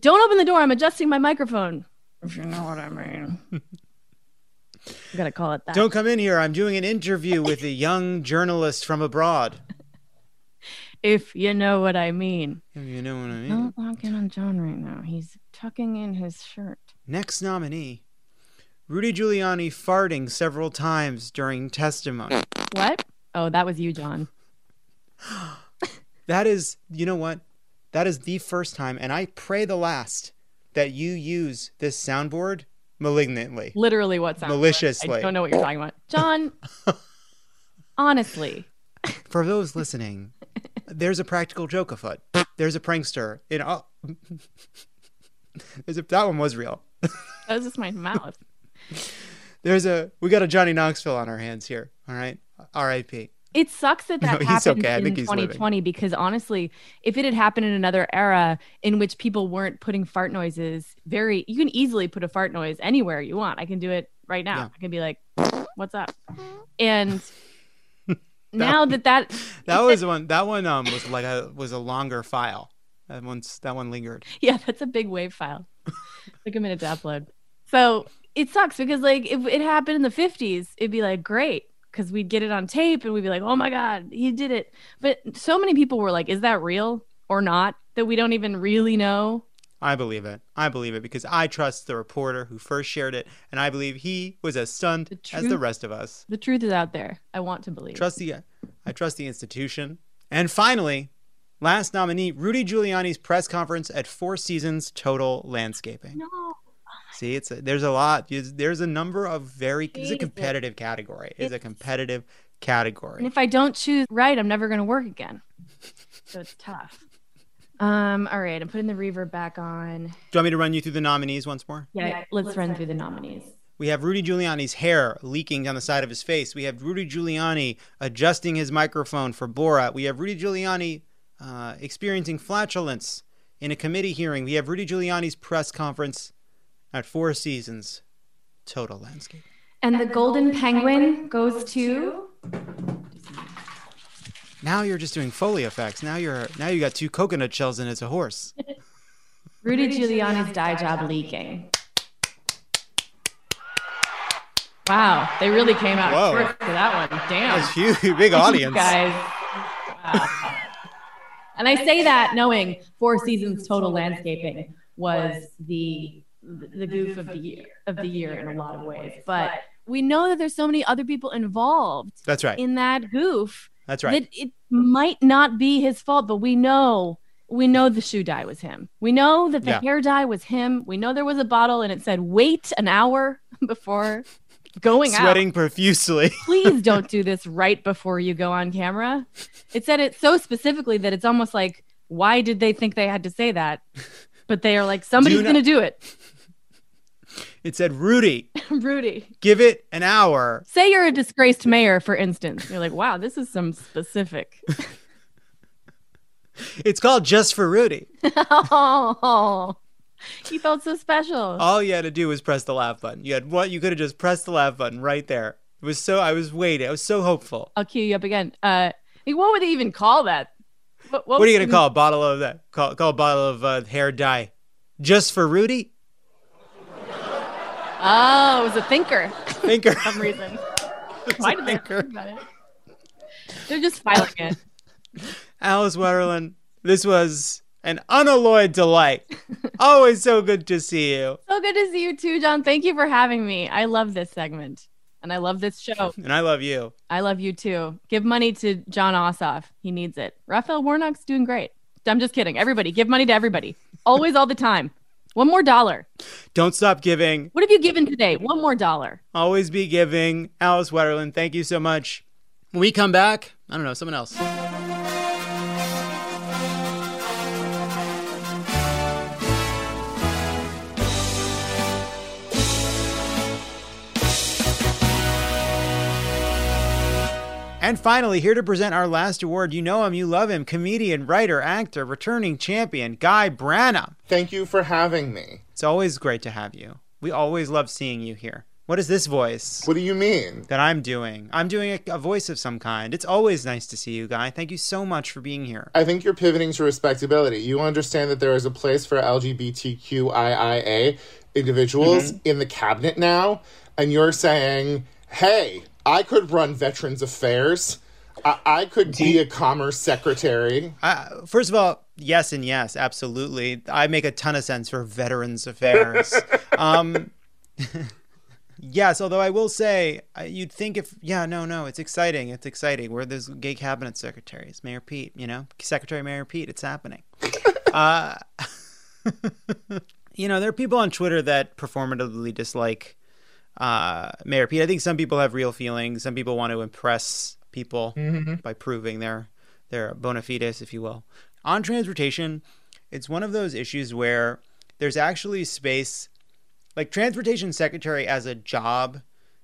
[SPEAKER 11] "Don't open the door. I'm adjusting my microphone." If you know what I mean. You gonna call it that.
[SPEAKER 2] Don't come in here. I'm doing an interview with a young journalist from abroad.
[SPEAKER 11] If you know what I mean.
[SPEAKER 2] If you know what I mean.
[SPEAKER 11] Don't lock in on Jon right now. He's tucking in his shirt.
[SPEAKER 2] Next nominee Rudy Giuliani farting several times during testimony.
[SPEAKER 11] What? Oh, that was you, Jon.
[SPEAKER 2] That is, you know what? That is the first time, and I pray the last, that you use this soundboard malignantly.
[SPEAKER 11] Literally, what sound?
[SPEAKER 2] Maliciously.
[SPEAKER 11] I don't know what you're talking about, Jon. honestly,
[SPEAKER 2] For those listening, there's a practical joke afoot. There's a prankster in all. There's a, that one was real.
[SPEAKER 11] that was just my mouth.
[SPEAKER 2] There's a we got a Johnny Knoxville on our hands here. All right, R.I.P.
[SPEAKER 11] It sucks that that
[SPEAKER 2] No,
[SPEAKER 11] happened
[SPEAKER 2] okay.
[SPEAKER 11] In
[SPEAKER 2] think he's living.
[SPEAKER 11] 2020 because honestly, if it had happened in another era in which people weren't putting fart noises, very you can easily put a fart noise anywhere you want. I can do it right now.
[SPEAKER 2] Yeah.
[SPEAKER 11] I can be like, "What's up?" And now that that
[SPEAKER 2] That was one. That one um was like a was a longer file. That one's that one lingered.
[SPEAKER 11] yeah, that's a big wave file. Took a minute to upload. So it sucks because like if it happened in the 50s, it'd be like great because we'd get it on tape and we'd be like, oh my god, he did it. But so many people were like, is that real or not? That we don't even really know.
[SPEAKER 2] I believe it. I believe it because I trust the reporter who first shared it, and I believe he was as stunned as the rest of us.
[SPEAKER 11] The truth is out there. I want to believe.
[SPEAKER 2] Trust the, I trust the institution. And finally, last nominee, Rudy Giuliani's press conference at Four Seasons Total Landscaping.
[SPEAKER 11] No.
[SPEAKER 2] See, it's a, there's a lot. There's, there's a number of very. It's a
[SPEAKER 11] Jesus.
[SPEAKER 2] competitive category. It's a
[SPEAKER 11] It's-
[SPEAKER 2] competitive
[SPEAKER 11] And
[SPEAKER 2] category.
[SPEAKER 11] if I don't choose right, I'm never going to work again. So it's tough. Um. All right. I'm putting the reverb back on.
[SPEAKER 2] Do you want me to run you through the nominees once more?
[SPEAKER 11] Yeah. let's run through the nominees.
[SPEAKER 2] We have Rudy Giuliani's hair leaking down the side of his face. We have Rudy Giuliani adjusting his microphone for Borat. We have Rudy Giuliani uh, experiencing flatulence in a committee hearing. We have Rudy Giuliani's press conference at Four Seasons Total Landscape.
[SPEAKER 11] And the golden penguin goes to.
[SPEAKER 2] Now you're just doing Foley effects. Now you're now you got two coconut shells and it's a horse.
[SPEAKER 11] Rudy Giuliani's dye job leaking. Wow, they really came out
[SPEAKER 2] Whoa.
[SPEAKER 11] short for that one. Damn.
[SPEAKER 2] That's huge, big audience.
[SPEAKER 11] Guys. Wow. And I say that knowing Four Seasons Total Landscaping was the the goof of the year of the year in a lot of ways. But we know that there's so many other people involved
[SPEAKER 2] That's right.
[SPEAKER 11] in that goof
[SPEAKER 2] That's right.
[SPEAKER 11] that it might not be his fault, but we know we know the shoe dye was him. We know that the
[SPEAKER 2] Yeah.
[SPEAKER 11] hair dye was him. We know there was a bottle and it said wait an hour before going out.
[SPEAKER 2] Sweating profusely.
[SPEAKER 11] Please don't do this right before you go on camera. It said it so specifically that it's almost like why did they think they had to say that? But they are like somebody's
[SPEAKER 2] Do not-
[SPEAKER 11] going to do it.
[SPEAKER 2] It said, Rudy,
[SPEAKER 11] Rudy.
[SPEAKER 2] give it an hour.
[SPEAKER 11] Say you're a disgraced mayor for instance. You're like, "Wow, this is some specific."
[SPEAKER 2] It's called Just for Rudy.
[SPEAKER 11] oh. He felt so special.
[SPEAKER 2] All you had to do was press the laugh button. You had what? You could have just pressed the laugh button right there. It was so. I was waiting. I was so hopeful.
[SPEAKER 11] I'll cue you up again. Uh, like, what would they even call that? What,
[SPEAKER 2] What are you gonna call a bottle of that? Call, call a bottle of uh, hair dye, just for Rudy.
[SPEAKER 11] Oh, it was a thinker.
[SPEAKER 2] Thinker.
[SPEAKER 11] For some reason. Why did they think about it? They're just filing it.
[SPEAKER 2] Alice Wetterlund, this was an unalloyed delight. Always so good to see you.
[SPEAKER 11] So good to see you too, Jon. Thank you for having me. I love this segment. And I love this show.
[SPEAKER 2] And I love you.
[SPEAKER 11] I love you too. Give money to Jon Ossoff. He needs it. Raphael Warnock's doing great. I'm just kidding. Everybody, give money to everybody. Always, all the time. One more dollar.
[SPEAKER 2] Don't stop giving.
[SPEAKER 11] What have you given today? One more dollar.
[SPEAKER 2] Always be giving. Alice Wetterlund, thank you so much. When we come back, I don't know, someone else. And finally, here to present our last award. You know him, you love him. Comedian, writer, actor, returning champion, Guy Branum.
[SPEAKER 12] Thank you for having me.
[SPEAKER 2] It's always great to have you. We always love seeing you here. What is this voice?
[SPEAKER 12] What do you mean?
[SPEAKER 2] That I'm doing. I'm doing a, a, voice of some kind. It's always nice to see you, Guy. Thank you so much for being here.
[SPEAKER 12] I think you're pivoting to respectability. You understand that there is a place for LGBTQIA individuals mm-hmm. in the cabinet now, and you're saying, hey, I could run Veterans Affairs. I, I could be a commerce secretary.
[SPEAKER 2] Uh, first of all, yes and yes, absolutely. I make a ton of sense for Veterans Affairs. um, yes, although I will say, you'd think if, yeah, no, no, it's exciting. It's exciting. We're those gay cabinet secretaries, Mayor Pete, you know, Secretary Mayor Pete, it's happening. uh, you know, there are people on Twitter that performatively dislike uh, Mayor Pete. I think some people have real feelings. Some people want to impress people mm-hmm. by proving their their bona fides, if you will. On transportation, it's one of those issues where there's actually space. Like transportation secretary as a job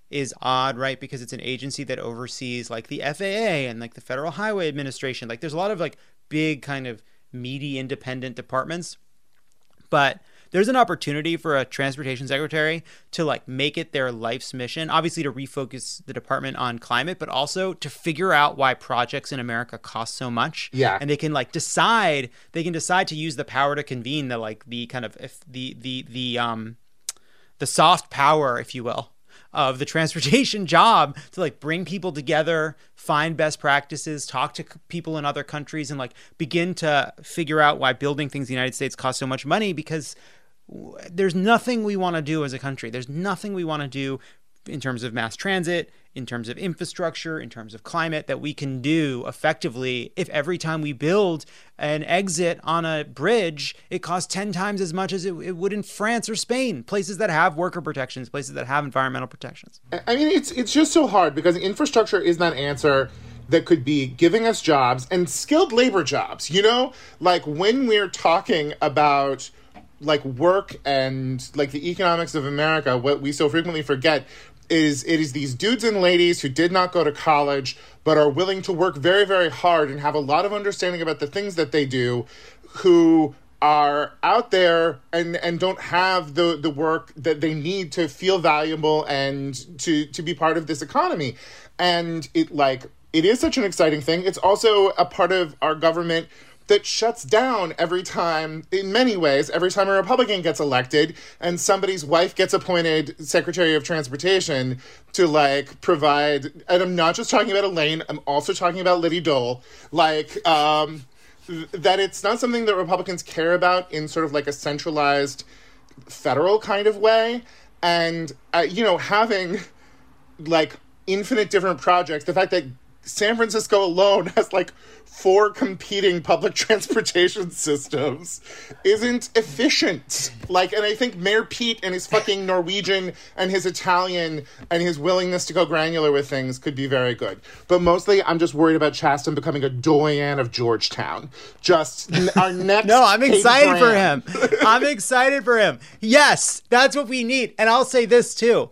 [SPEAKER 2] is odd, right? Because it's an agency that oversees like the FAA and like the Federal Highway Administration. Like there's a lot of like big kind of meaty independent departments. But there's an opportunity for a transportation secretary to like make it their life's mission obviously to refocus the department on climate but also to figure out why projects in america cost so much.
[SPEAKER 12] Yeah.
[SPEAKER 2] And they can like decide they can decide to use the power to convene the like the kind of if the the the um the soft power if you will of the transportation job to like bring people together, find best practices, talk to people in other countries, and like begin to figure out why building things in the United States costs so much money because there's nothing we want to do as a country. There's nothing we want to do in terms of mass transit, in terms of infrastructure, in terms of climate that we can do effectively if every time we build an exit on a bridge, it costs 10 times as much as it, it would in France or Spain, places that have worker protections, places that have environmental protections.
[SPEAKER 12] I mean, it's it's just so hard because infrastructure is that answer that could be giving us jobs and skilled labor jobs, you know? Like when we're talking about like work and like the economics of America, what we so frequently forget is it is these dudes and ladies who did not go to college but are willing to work very very hard and have a lot of understanding about the things that they do who are out there and and don't have the the work that they need to feel valuable and to to be part of this economy. And it like it is such an exciting thing. It's also a part of our government that shuts down every time, in many ways, every time a Republican gets elected and somebody's wife gets appointed Secretary of Transportation to like provide. And I'm not just talking about Elaine, I'm also talking about Liddy Dole. Like, um, that it's not something that Republicans care about in sort of like a centralized federal kind of way. And, uh, you know, having like infinite different projects, the fact that San Francisco alone has like four competing public transportation systems isn't efficient. Like, and I think Mayor Pete and his fucking Norwegian and his Italian and his willingness to go granular with things could be very good. But mostly, I'm just worried about Chasten becoming a doyen of Georgetown. Just our next.
[SPEAKER 2] no, I'm excited for him. I'm excited for him. Yes, that's what we need. And I'll say this too.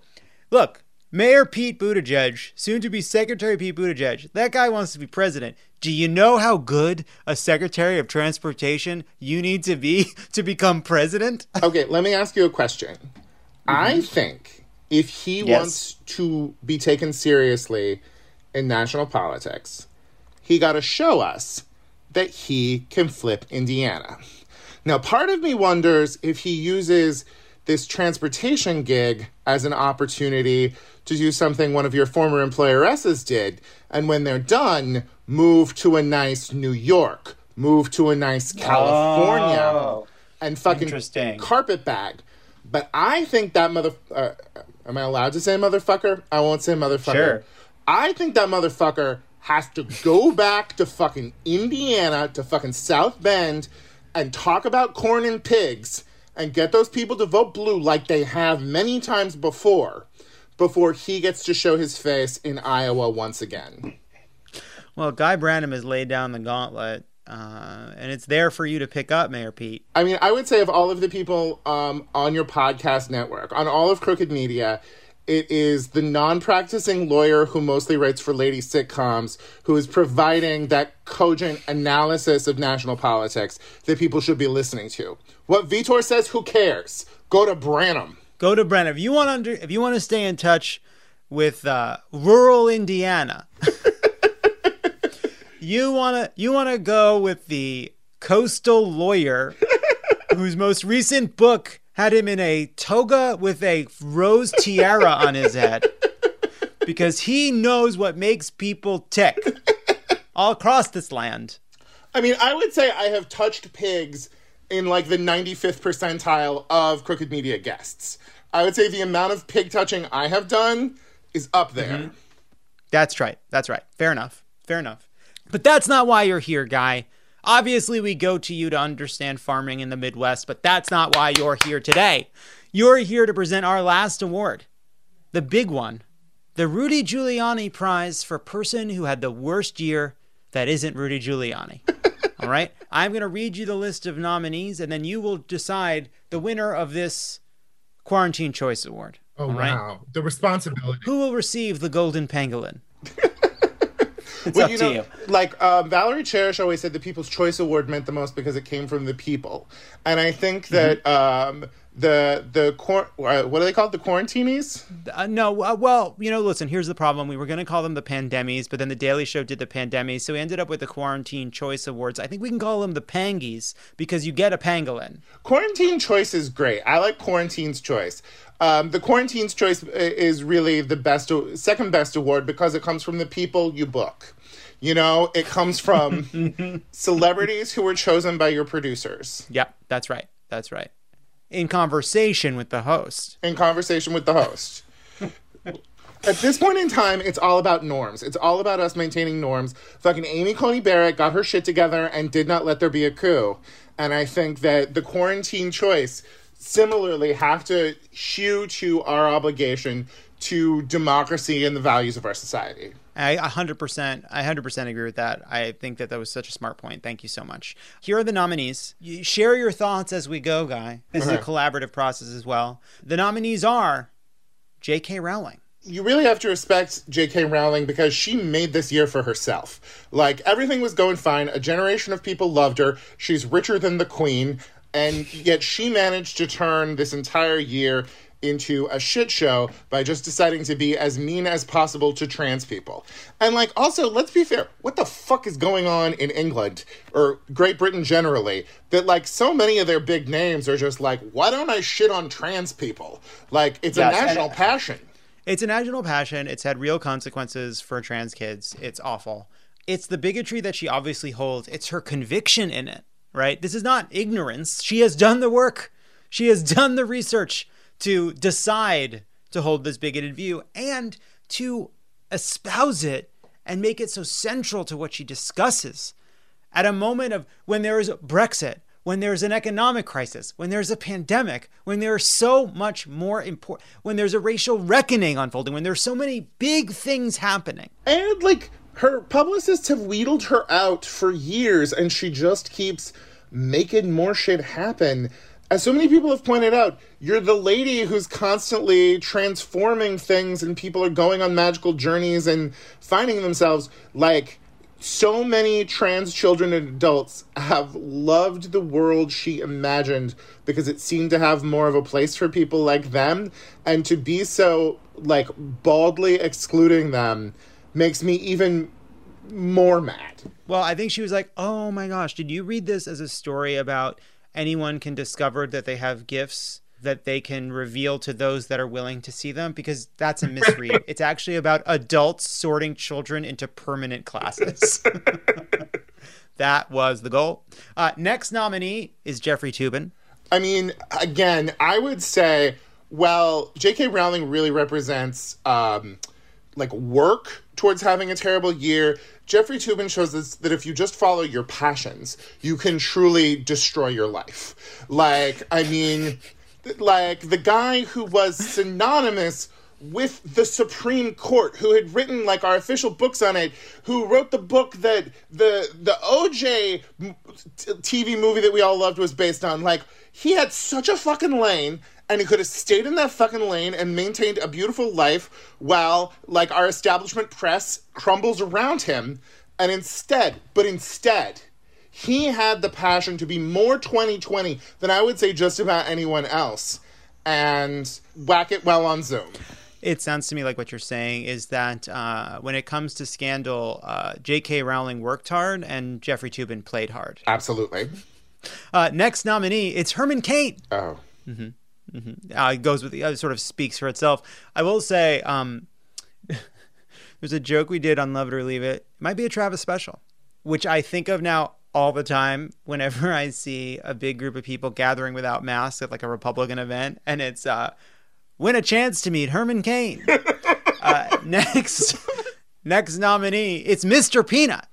[SPEAKER 2] Look, Mayor Pete Buttigieg, soon to be Secretary Pete Buttigieg, that guy wants to be president. Do you know how good a Secretary of Transportation you need to be to become president?
[SPEAKER 12] Okay, let me ask you a question. Mm-hmm. I think if he yes. wants to be taken seriously in national politics, he got to show us that he can flip Indiana. Now, part of me wonders if he uses this transportation gig as an opportunity to do something one of your former employeresses did. And when they're done, move to a nice New York, move to a nice California,
[SPEAKER 2] Oh,
[SPEAKER 12] and fucking carpet bag. But I think that mother. Uh, am I allowed to say motherfucker? I won't say motherfucker.
[SPEAKER 2] Sure.
[SPEAKER 12] I think that motherfucker has to go back to fucking Indiana, to fucking South Bend, and talk about corn and pigs and get those people to vote blue like they have many times before, before he gets to show his face in Iowa once again.
[SPEAKER 2] Well, Guy Branum has laid down the gauntlet, uh, and it's there for you to pick up, Mayor Pete.
[SPEAKER 12] I mean, I would say of all of the people um, on your podcast network, on all of Crooked Media, it is the non-practicing lawyer who mostly writes for lady sitcoms who is providing that cogent analysis of national politics that people should be listening to. What Vietor says, who cares? Go to Branum.
[SPEAKER 2] Go to Brent if you want under, if you want to stay in touch with uh, rural Indiana. you want to you want to go with the coastal lawyer whose most recent book had him in a toga with a rose tiara on his head because he knows what makes people tick all across this land.
[SPEAKER 12] I mean, I would say I have touched pigs in like the 95th percentile of Crooked Media guests. I would say the amount of pig touching I have done is up there. Mm-hmm.
[SPEAKER 2] That's right. That's right. Fair enough. Fair enough. But that's not why you're here, guy. Obviously, we go to you to understand farming in the Midwest, but that's not why you're here today. You're here to present our last award, the big one, the Rudy Giuliani Prize for person who had the worst year that isn't Rudy Giuliani. All right? I'm going to read you the list of nominees, and then you will decide the winner of this Quarantine Choice Award.
[SPEAKER 12] Oh,
[SPEAKER 2] All right?
[SPEAKER 12] wow. The responsibility.
[SPEAKER 2] Who will receive the Golden Pangolin? It's
[SPEAKER 12] well,
[SPEAKER 2] up
[SPEAKER 12] you
[SPEAKER 2] to
[SPEAKER 12] know,
[SPEAKER 2] you.
[SPEAKER 12] like um, Valerie Cherish always said, the People's Choice Award meant the most because it came from the people, and I think
[SPEAKER 2] Mm-hmm.
[SPEAKER 12] that um, the the quar- uh, what are they called? The quarantinis.
[SPEAKER 2] Uh, no, uh, well, you know, listen, here's the problem. We were going to call them the pandemies, but then the Daily Show did the pandemies, so we ended up with the Quarantine Choice Awards. I think we can call them the pangies because you get a pangolin.
[SPEAKER 12] Quarantine Choice is great. I like Quarantine's Choice. Um, the Quarantine's Choice is really the best, second best award because it comes from the people you book. You know, it comes from celebrities who were chosen by your producers
[SPEAKER 2] Yep, that's right. That's right. In conversation with the host.
[SPEAKER 12] in conversation with the host. At this point in time, it's all about norms. It's all about us maintaining norms. Fucking Amy Coney Barrett got her shit together and did not let there be a coup. And I think that the quarantine choice similarly have to hew to our obligation to democracy and the values of our society.
[SPEAKER 2] I 100%, I 100% agree with that. I think that that was such a smart point. Thank you so much. Here are the nominees. You share your thoughts as we go, Guy. This is a collaborative process as well. The nominees are J.K. Rowling.
[SPEAKER 12] you really have to respect J.K. Rowling because she made this year for herself. Like, everything was going fine. A generation of people loved her. She's richer than the queen. And yet she managed to turn this entire year into a shit show by just deciding to be as mean as possible to trans people. And, like, also, let's be fair. What the fuck is going on in England or Great Britain generally that, like, so many of their big names are just like, why don't I shit on trans people? Like, it's
[SPEAKER 2] Yes,
[SPEAKER 12] a
[SPEAKER 2] and-
[SPEAKER 12] national passion.
[SPEAKER 2] It's a national passion. It's had real consequences for trans kids. It's awful. It's the bigotry that she obviously holds. It's her conviction in it, right? This is not ignorance. She has done the work. She has done the research to decide to hold this bigoted view and to espouse it and make it so central to what she discusses at a moment of when there is Brexit, when there's an economic crisis, when there's a pandemic, when there's so much more important, when there's a racial reckoning unfolding, when there's so many big things happening.
[SPEAKER 12] And like her publicists have wheedled her out for years, and she just keeps making more shit happen. As so many people have pointed out, you're the lady who's constantly transforming things, and people are going on magical journeys and finding themselves. Like, so many trans children and adults have loved the world she imagined because it seemed to have more of a place for people like them. And to be so, like, baldly excluding them makes me even more mad.
[SPEAKER 2] Well, I think she was like, oh my gosh, did you read this as a story about anyone can discover that they have gifts that they can reveal to those that are willing to see them because that's a misread. it's actually about adults sorting children into permanent classes. that was the goal. Uh, next nominee is Jeffrey Toobin.
[SPEAKER 12] I mean, again, I would say, well, J.K. Rowling really represents um, like work towards having a terrible year. Jeffrey Toobin shows us that if you just follow your passions, you can truly destroy your life. Like, I mean, like the guy who was synonymous with the Supreme Court, who had written like our official books on it, who wrote the book that the the OJ TV movie that we all loved was based on. Like he had such a fucking lane, and he could have stayed in that fucking lane and maintained a beautiful life while like our establishment press crumbles around him. And instead, but instead, he had the passion to be more 2020 than I would say just about anyone else, and whack it well on Zoom.
[SPEAKER 2] It sounds to me like what you're saying is that uh, when it comes to scandal, uh, J.K. Rowling worked hard and Jeffrey Toobin played hard.
[SPEAKER 12] Absolutely.
[SPEAKER 2] Uh, next nominee, it's Herman Cain.
[SPEAKER 12] Oh.
[SPEAKER 2] Mm-hmm. Mm-hmm. Uh, it goes with the uh, sort of speaks for itself. I will say, um, there's a joke we did on Love It or Leave It. It might be a Travis special, which I think of now all the time whenever I see a big group of people gathering without masks at like a Republican event, and it's uh, win a chance to meet Herman Cain. uh, next, next nominee, it's Mr. Peanut.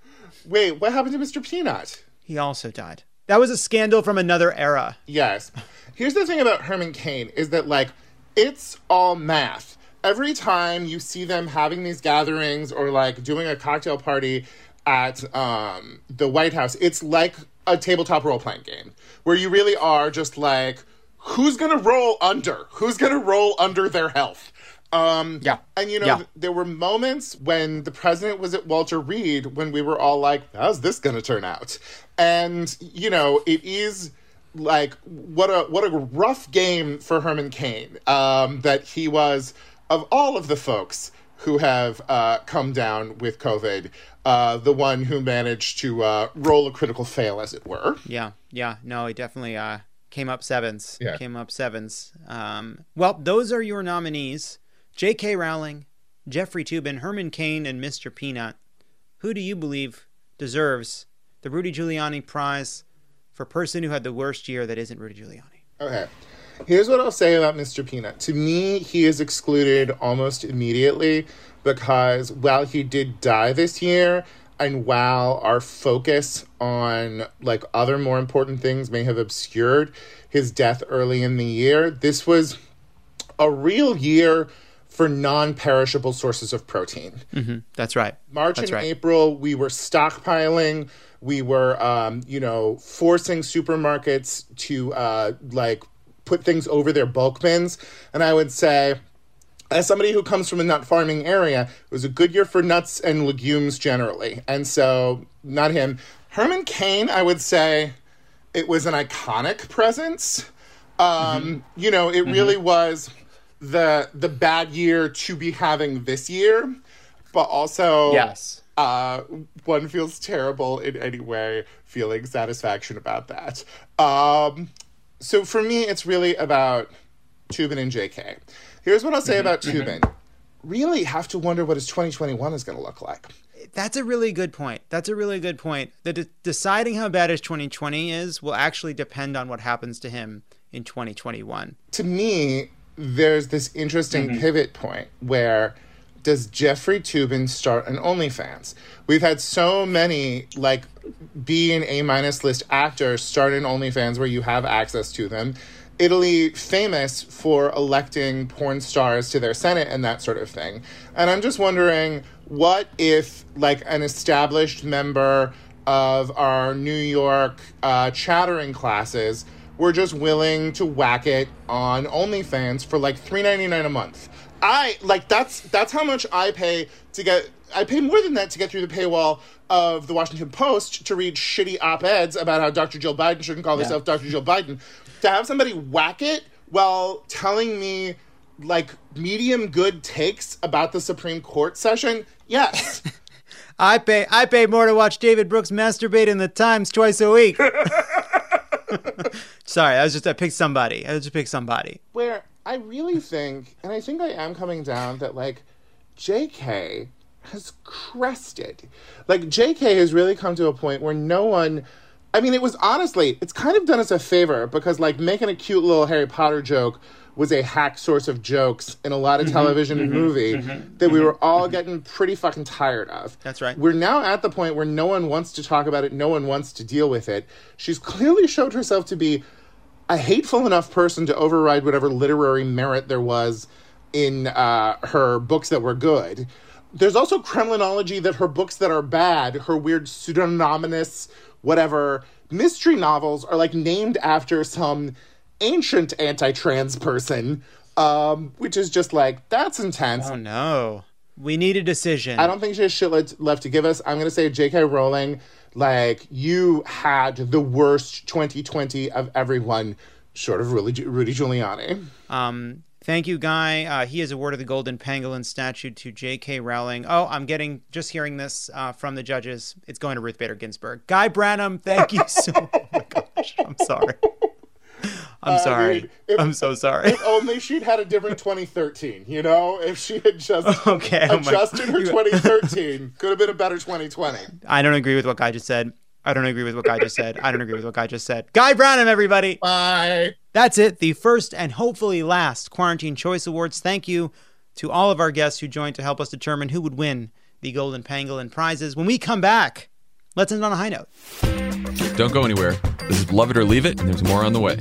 [SPEAKER 12] Wait, what happened to Mr. Peanut?
[SPEAKER 2] He also died. That was a scandal from another era.
[SPEAKER 12] Yes. Here's the thing about Herman Cain is that like it's all math. Every time you see them having these gatherings or like doing a cocktail party at um, the White House, it's like a tabletop role playing game where you really are just like, who's gonna roll under? Who's gonna roll under their health? Um,
[SPEAKER 2] yeah.
[SPEAKER 12] And you know,
[SPEAKER 2] Yeah.
[SPEAKER 12] th- there were moments when the president was at Walter Reed when we were all like, how's this going to turn out? And, you know, it is like what a what a rough game for Herman Cain um, that he was of all of the folks who have uh, come down with COVID, uh, the one who managed to uh, roll a critical fail, as it were.
[SPEAKER 2] Yeah, yeah, no, he definitely uh, came up sevens.
[SPEAKER 12] Yeah.
[SPEAKER 2] Came up sevens. Um, well, those are your nominees J.K. Rowling, Jeffrey Toobin, Herman Cain, and Mr. Peanut. Who do you believe deserves the Rudy Giuliani Prize for person who had the worst year that isn't Rudy Giuliani?
[SPEAKER 12] Okay. Here's what I'll say about Mr. Peanut. To me, he is excluded almost immediately because while he did die this year, and while our focus on like other more important things may have obscured his death early in the year, this was a real year for non-perishable sources of protein.
[SPEAKER 2] Mm-hmm. That's right.
[SPEAKER 12] March
[SPEAKER 2] That's
[SPEAKER 12] and
[SPEAKER 2] right.
[SPEAKER 12] April, we were stockpiling. We were, um, you know, forcing supermarkets to uh, like put things over their bulk bins. And I would say, as somebody who comes from a nut farming area, it was a good year for nuts and legumes generally. And so, not him. Herman Cain, I would say, it was an iconic presence. Um, You know, it really was the the bad year to be having this year, but also
[SPEAKER 2] Yes.
[SPEAKER 12] uh, one feels terrible in any way, feeling satisfaction about that. Um, so for me, it's really about Toobin and JK. Here's what I'll say about Toobin. Really have to wonder what his 2021 is going to look like.
[SPEAKER 2] That's a really good point. That's a really good point. The de- deciding how bad his 2020 is will actually depend on what happens to him in 2021.
[SPEAKER 12] to me, there's this interesting pivot point where does Jeffrey Toobin start an OnlyFans? We've had so many like B and A minus list actors start an OnlyFans where you have access to them. Italy famous for electing porn stars to their senate and that sort of thing. And I'm just wondering what if like an established member of our New York uh, chattering classes were just willing to whack it on OnlyFans for like three ninety nine a month. I like that's that's how much I pay to get. I pay more than that to get through the paywall of the Washington Post to read shitty op eds about how Dr. Jill Biden shouldn't call herself Dr. Jill Biden. To have somebody whack it while telling me like medium good takes about the Supreme Court session, yes.
[SPEAKER 2] I pay I pay more to watch David Brooks masturbate in the Times twice a week. Sorry, I was just I picked somebody. I just picked somebody.
[SPEAKER 12] where I really think, and I think I am coming down that like JK has crested. Like JK has really come to a point where no one I mean it was honestly, it's kind of done us a favor because like making a cute little Harry Potter joke was a hack source of jokes in a lot of mm-hmm. television and mm-hmm. movie mm-hmm. that we were all getting pretty fucking tired of.
[SPEAKER 2] That's right.
[SPEAKER 12] We're now at the point where no one wants to talk about it, no one wants to deal with it. She's clearly showed herself to be a hateful enough person to override whatever literary merit there was in uh, her books that were good. There's also Kremlinology that her books that are bad, her weird pseudonymous, whatever, mystery novels are like named after some ancient anti trans person, um, which is just like, that's intense.
[SPEAKER 2] Oh no. We need a decision.
[SPEAKER 12] I don't think she has shit le- left to give us. I'm to say J.K. Rowling, like, you had the worst 2020 of everyone, short of Rudy, Rudy Giuliani.
[SPEAKER 2] Um, thank you, Guy. Uh, he has awarded the Golden Pangolin statue to J.K. Rowling. Oh, I'm getting just hearing this uh, from the judges. It's going to Ruth Bader Ginsburg. Guy Branum, thank you so. oh my gosh, I'm sorry. I'm
[SPEAKER 12] Uh,
[SPEAKER 2] sorry.
[SPEAKER 12] dude, if-
[SPEAKER 2] I'm so sorry.
[SPEAKER 12] If only she'd had a different 2013, you know? If she had just
[SPEAKER 2] Okay, oh my-
[SPEAKER 12] adjusted her 2013, could have been a better 2020.
[SPEAKER 2] I don't agree with what Guy just said. I don't agree with what Guy just said. I don't agree with what Guy just said. Guy Branum, everybody.
[SPEAKER 12] Bye.
[SPEAKER 2] That's it. The first and hopefully last Quarantine Choice Awards. Thank you to all of our guests who joined to help us determine who would win the Golden Pangolin prizes. When we come back, let's end on a high note.
[SPEAKER 4] Don't go anywhere. This is Love It or Leave It, and there's more on the way.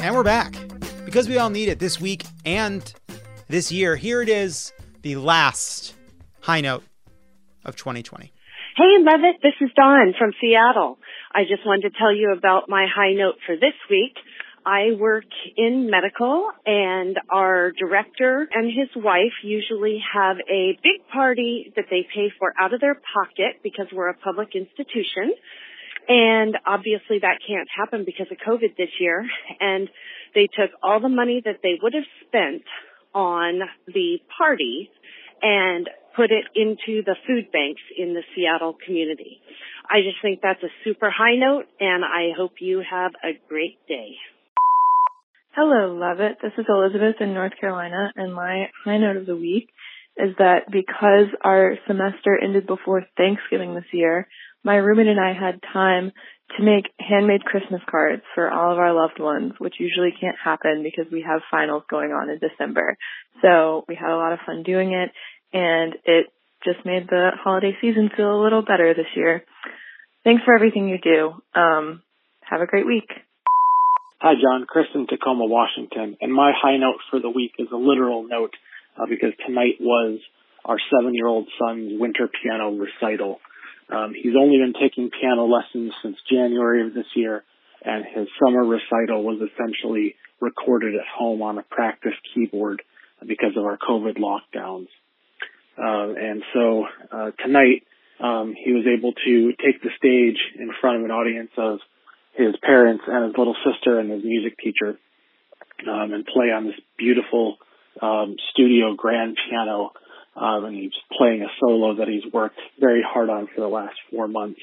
[SPEAKER 2] And we're back. Because we all need it this week and this year, here it is, the last high note of 2020.
[SPEAKER 13] Hey, Levitt, this is Dawn from Seattle. I just wanted to tell you about my high note for this week. I work in medical and our director and his wife usually have a big party that they pay for out of their pocket because we're a public institution. And obviously that can't happen because of COVID this year. And they took all the money that they would have spent on the party and put it into the food banks in the Seattle community. I just think that's a super high note and I hope you have a great day.
[SPEAKER 14] Hello, love it. This is Elizabeth in North Carolina, and my high note of the week is that because our semester ended before Thanksgiving this year, my roommate and I had time to make handmade Christmas cards for all of our loved ones, which usually can't happen because we have finals going on in December. So we had a lot of fun doing it, and it just made the holiday season feel a little better this year. Thanks for everything you do. Um, have a great week.
[SPEAKER 15] Hi, Jon. Chris in Tacoma, Washington. And my high note for the week is a literal note uh, because tonight was our seven-year-old son's winter piano recital. Um, he's only been taking piano lessons since January of this year, and his summer recital was essentially recorded at home on a practice keyboard because of our COVID lockdowns. Uh, and so uh, tonight um, he was able to take the stage in front of an audience of his parents and his little sister and his music teacher um, and play on this beautiful um, studio grand piano. Um, and he's playing a solo that he's worked very hard on for the last four months.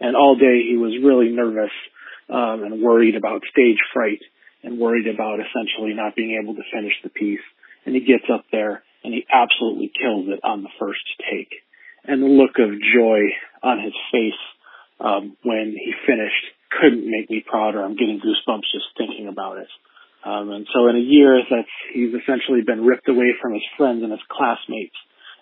[SPEAKER 15] And all day he was really nervous um, and worried about stage fright and worried about essentially not being able to finish the piece. And he gets up there and he absolutely kills it on the first take. and the look of joy on his face um, when he finished couldn't make me prouder. I'm getting goosebumps just thinking about it. Um, and so in a year that he's essentially been ripped away from his friends and his classmates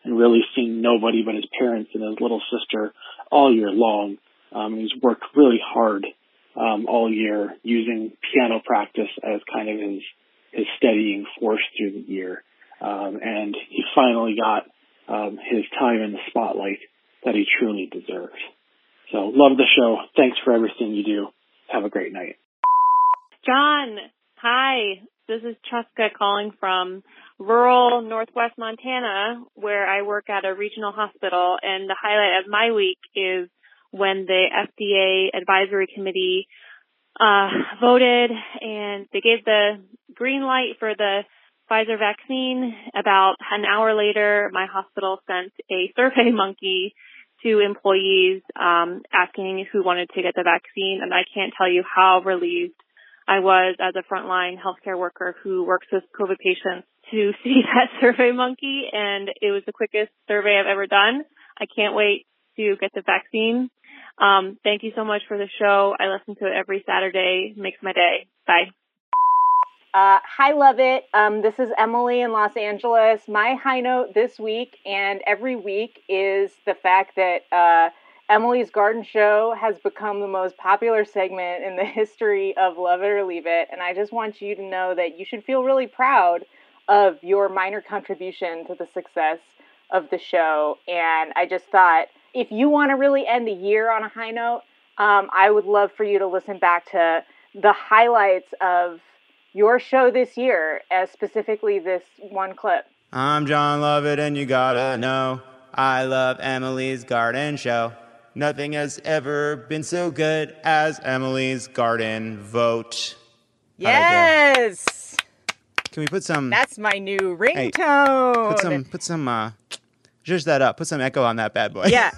[SPEAKER 15] and really seen nobody but his parents and his little sister all year long. Um, he's worked really hard um, all year using piano practice as kind of his his steadying force through the year. Um, and he finally got um, his time in the spotlight that he truly deserves. So love the show. Thanks for everything you do. Have a great night.
[SPEAKER 16] Jon, hi. This is Cheska calling from rural northwest Montana, where I work at a regional hospital. And the highlight of my week is when the FDA advisory committee uh, voted and they gave the green light for the Pfizer vaccine. About an hour later, my hospital sent a survey monkey to employees um, asking who wanted to get the vaccine, and I can't tell you how relieved I was as a frontline healthcare worker who works with COVID patients to see that survey monkey, and it was the quickest survey I've ever done. I can't wait to get the vaccine. Um, thank you so much for the show. I listen to it every Saturday. Makes my day. Bye.
[SPEAKER 3] Uh, hi, love it. Um, this is Emily in Los Angeles. My high note this week and every week is the fact that uh, Emily's Garden Show has become the most popular segment in the history of Love It or Leave It. And I just want you to know that you should feel really proud of your minor contribution to the success of the show. And I just thought if you want to really end the year on a high note, um, I would love for you to listen back to the highlights of your show this year, as specifically this one clip.
[SPEAKER 5] I'm Jon Lovett, and you gotta know I love Emily's Garden Show. Nothing has ever been so good as Emily's Garden Vote. How'd I do?
[SPEAKER 3] Yes,
[SPEAKER 5] Can we put some?
[SPEAKER 3] that's my new
[SPEAKER 5] Hey,
[SPEAKER 3] ringtone.
[SPEAKER 5] Put some. Put some. Uh, zhuzh that up. Put some echo on that bad boy.
[SPEAKER 3] Yeah.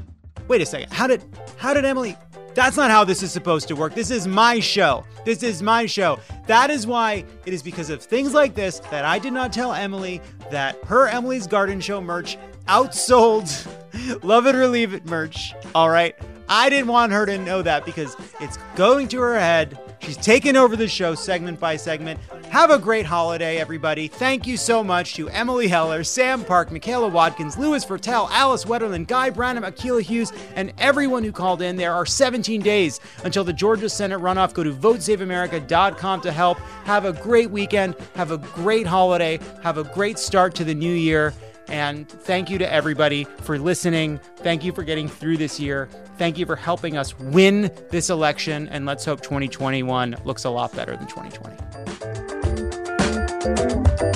[SPEAKER 2] Wait a second. How did how did Emily That's not how this is supposed to work. This is my show. This is my show. That is why it is because of things like this that I did not tell Emily that her Emily's Garden Show merch outsold Love It or Leave It merch. All right. I didn't want her to know that because it's going to her head. She's taken over the show segment by segment. Have a great holiday, everybody. Thank you so much to Emily Heller, Sam Park, Michaela Watkins, Louis Virtel, Alice Wetterlund, Guy Branum, Akilah Hughes, and everyone who called in. There are 17 days until the Georgia Senate runoff. Go to votesaveamerica.com to help. Have a great weekend. Have a great holiday. Have a great start to the new year. And thank you to everybody for listening. Thank you for getting through this year. Thank you for helping us win this election. And let's hope 2021 looks a lot better than 2020.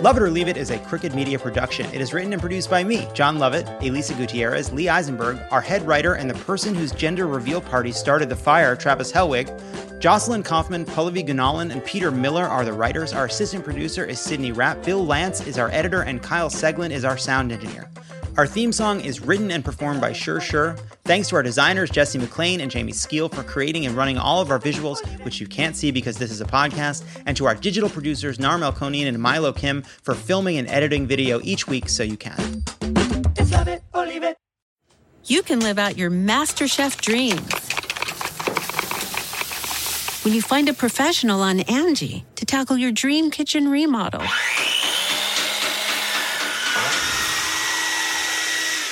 [SPEAKER 5] Love It or Leave It is a Crooked Media production. It is written and produced by me, Jon Lovett, Elisa Gutierrez, Lee Eisenberg, our head writer, and the person whose gender reveal party started the fire, Travis Helwig. Jocelyn Kaufman, Pallavi Gunalan, and Peter Miller are the writers. Our assistant producer is Sydney Rapp. Bill Lance is our editor, and Kyle Seglin is our sound engineer. Our theme song is written and performed by Sure Sure. Thanks to our designers, Jesse McLean and Jamie Skeel, for creating and running all of our visuals, which you can't see because this is a podcast, and to our digital producers, Nar Melkonian and Milo Kim, for filming and editing video each week so you can.
[SPEAKER 17] It's love it or leave it.
[SPEAKER 18] you can live out your MasterChef dreams. When you find a professional on Angie to tackle your dream kitchen remodel.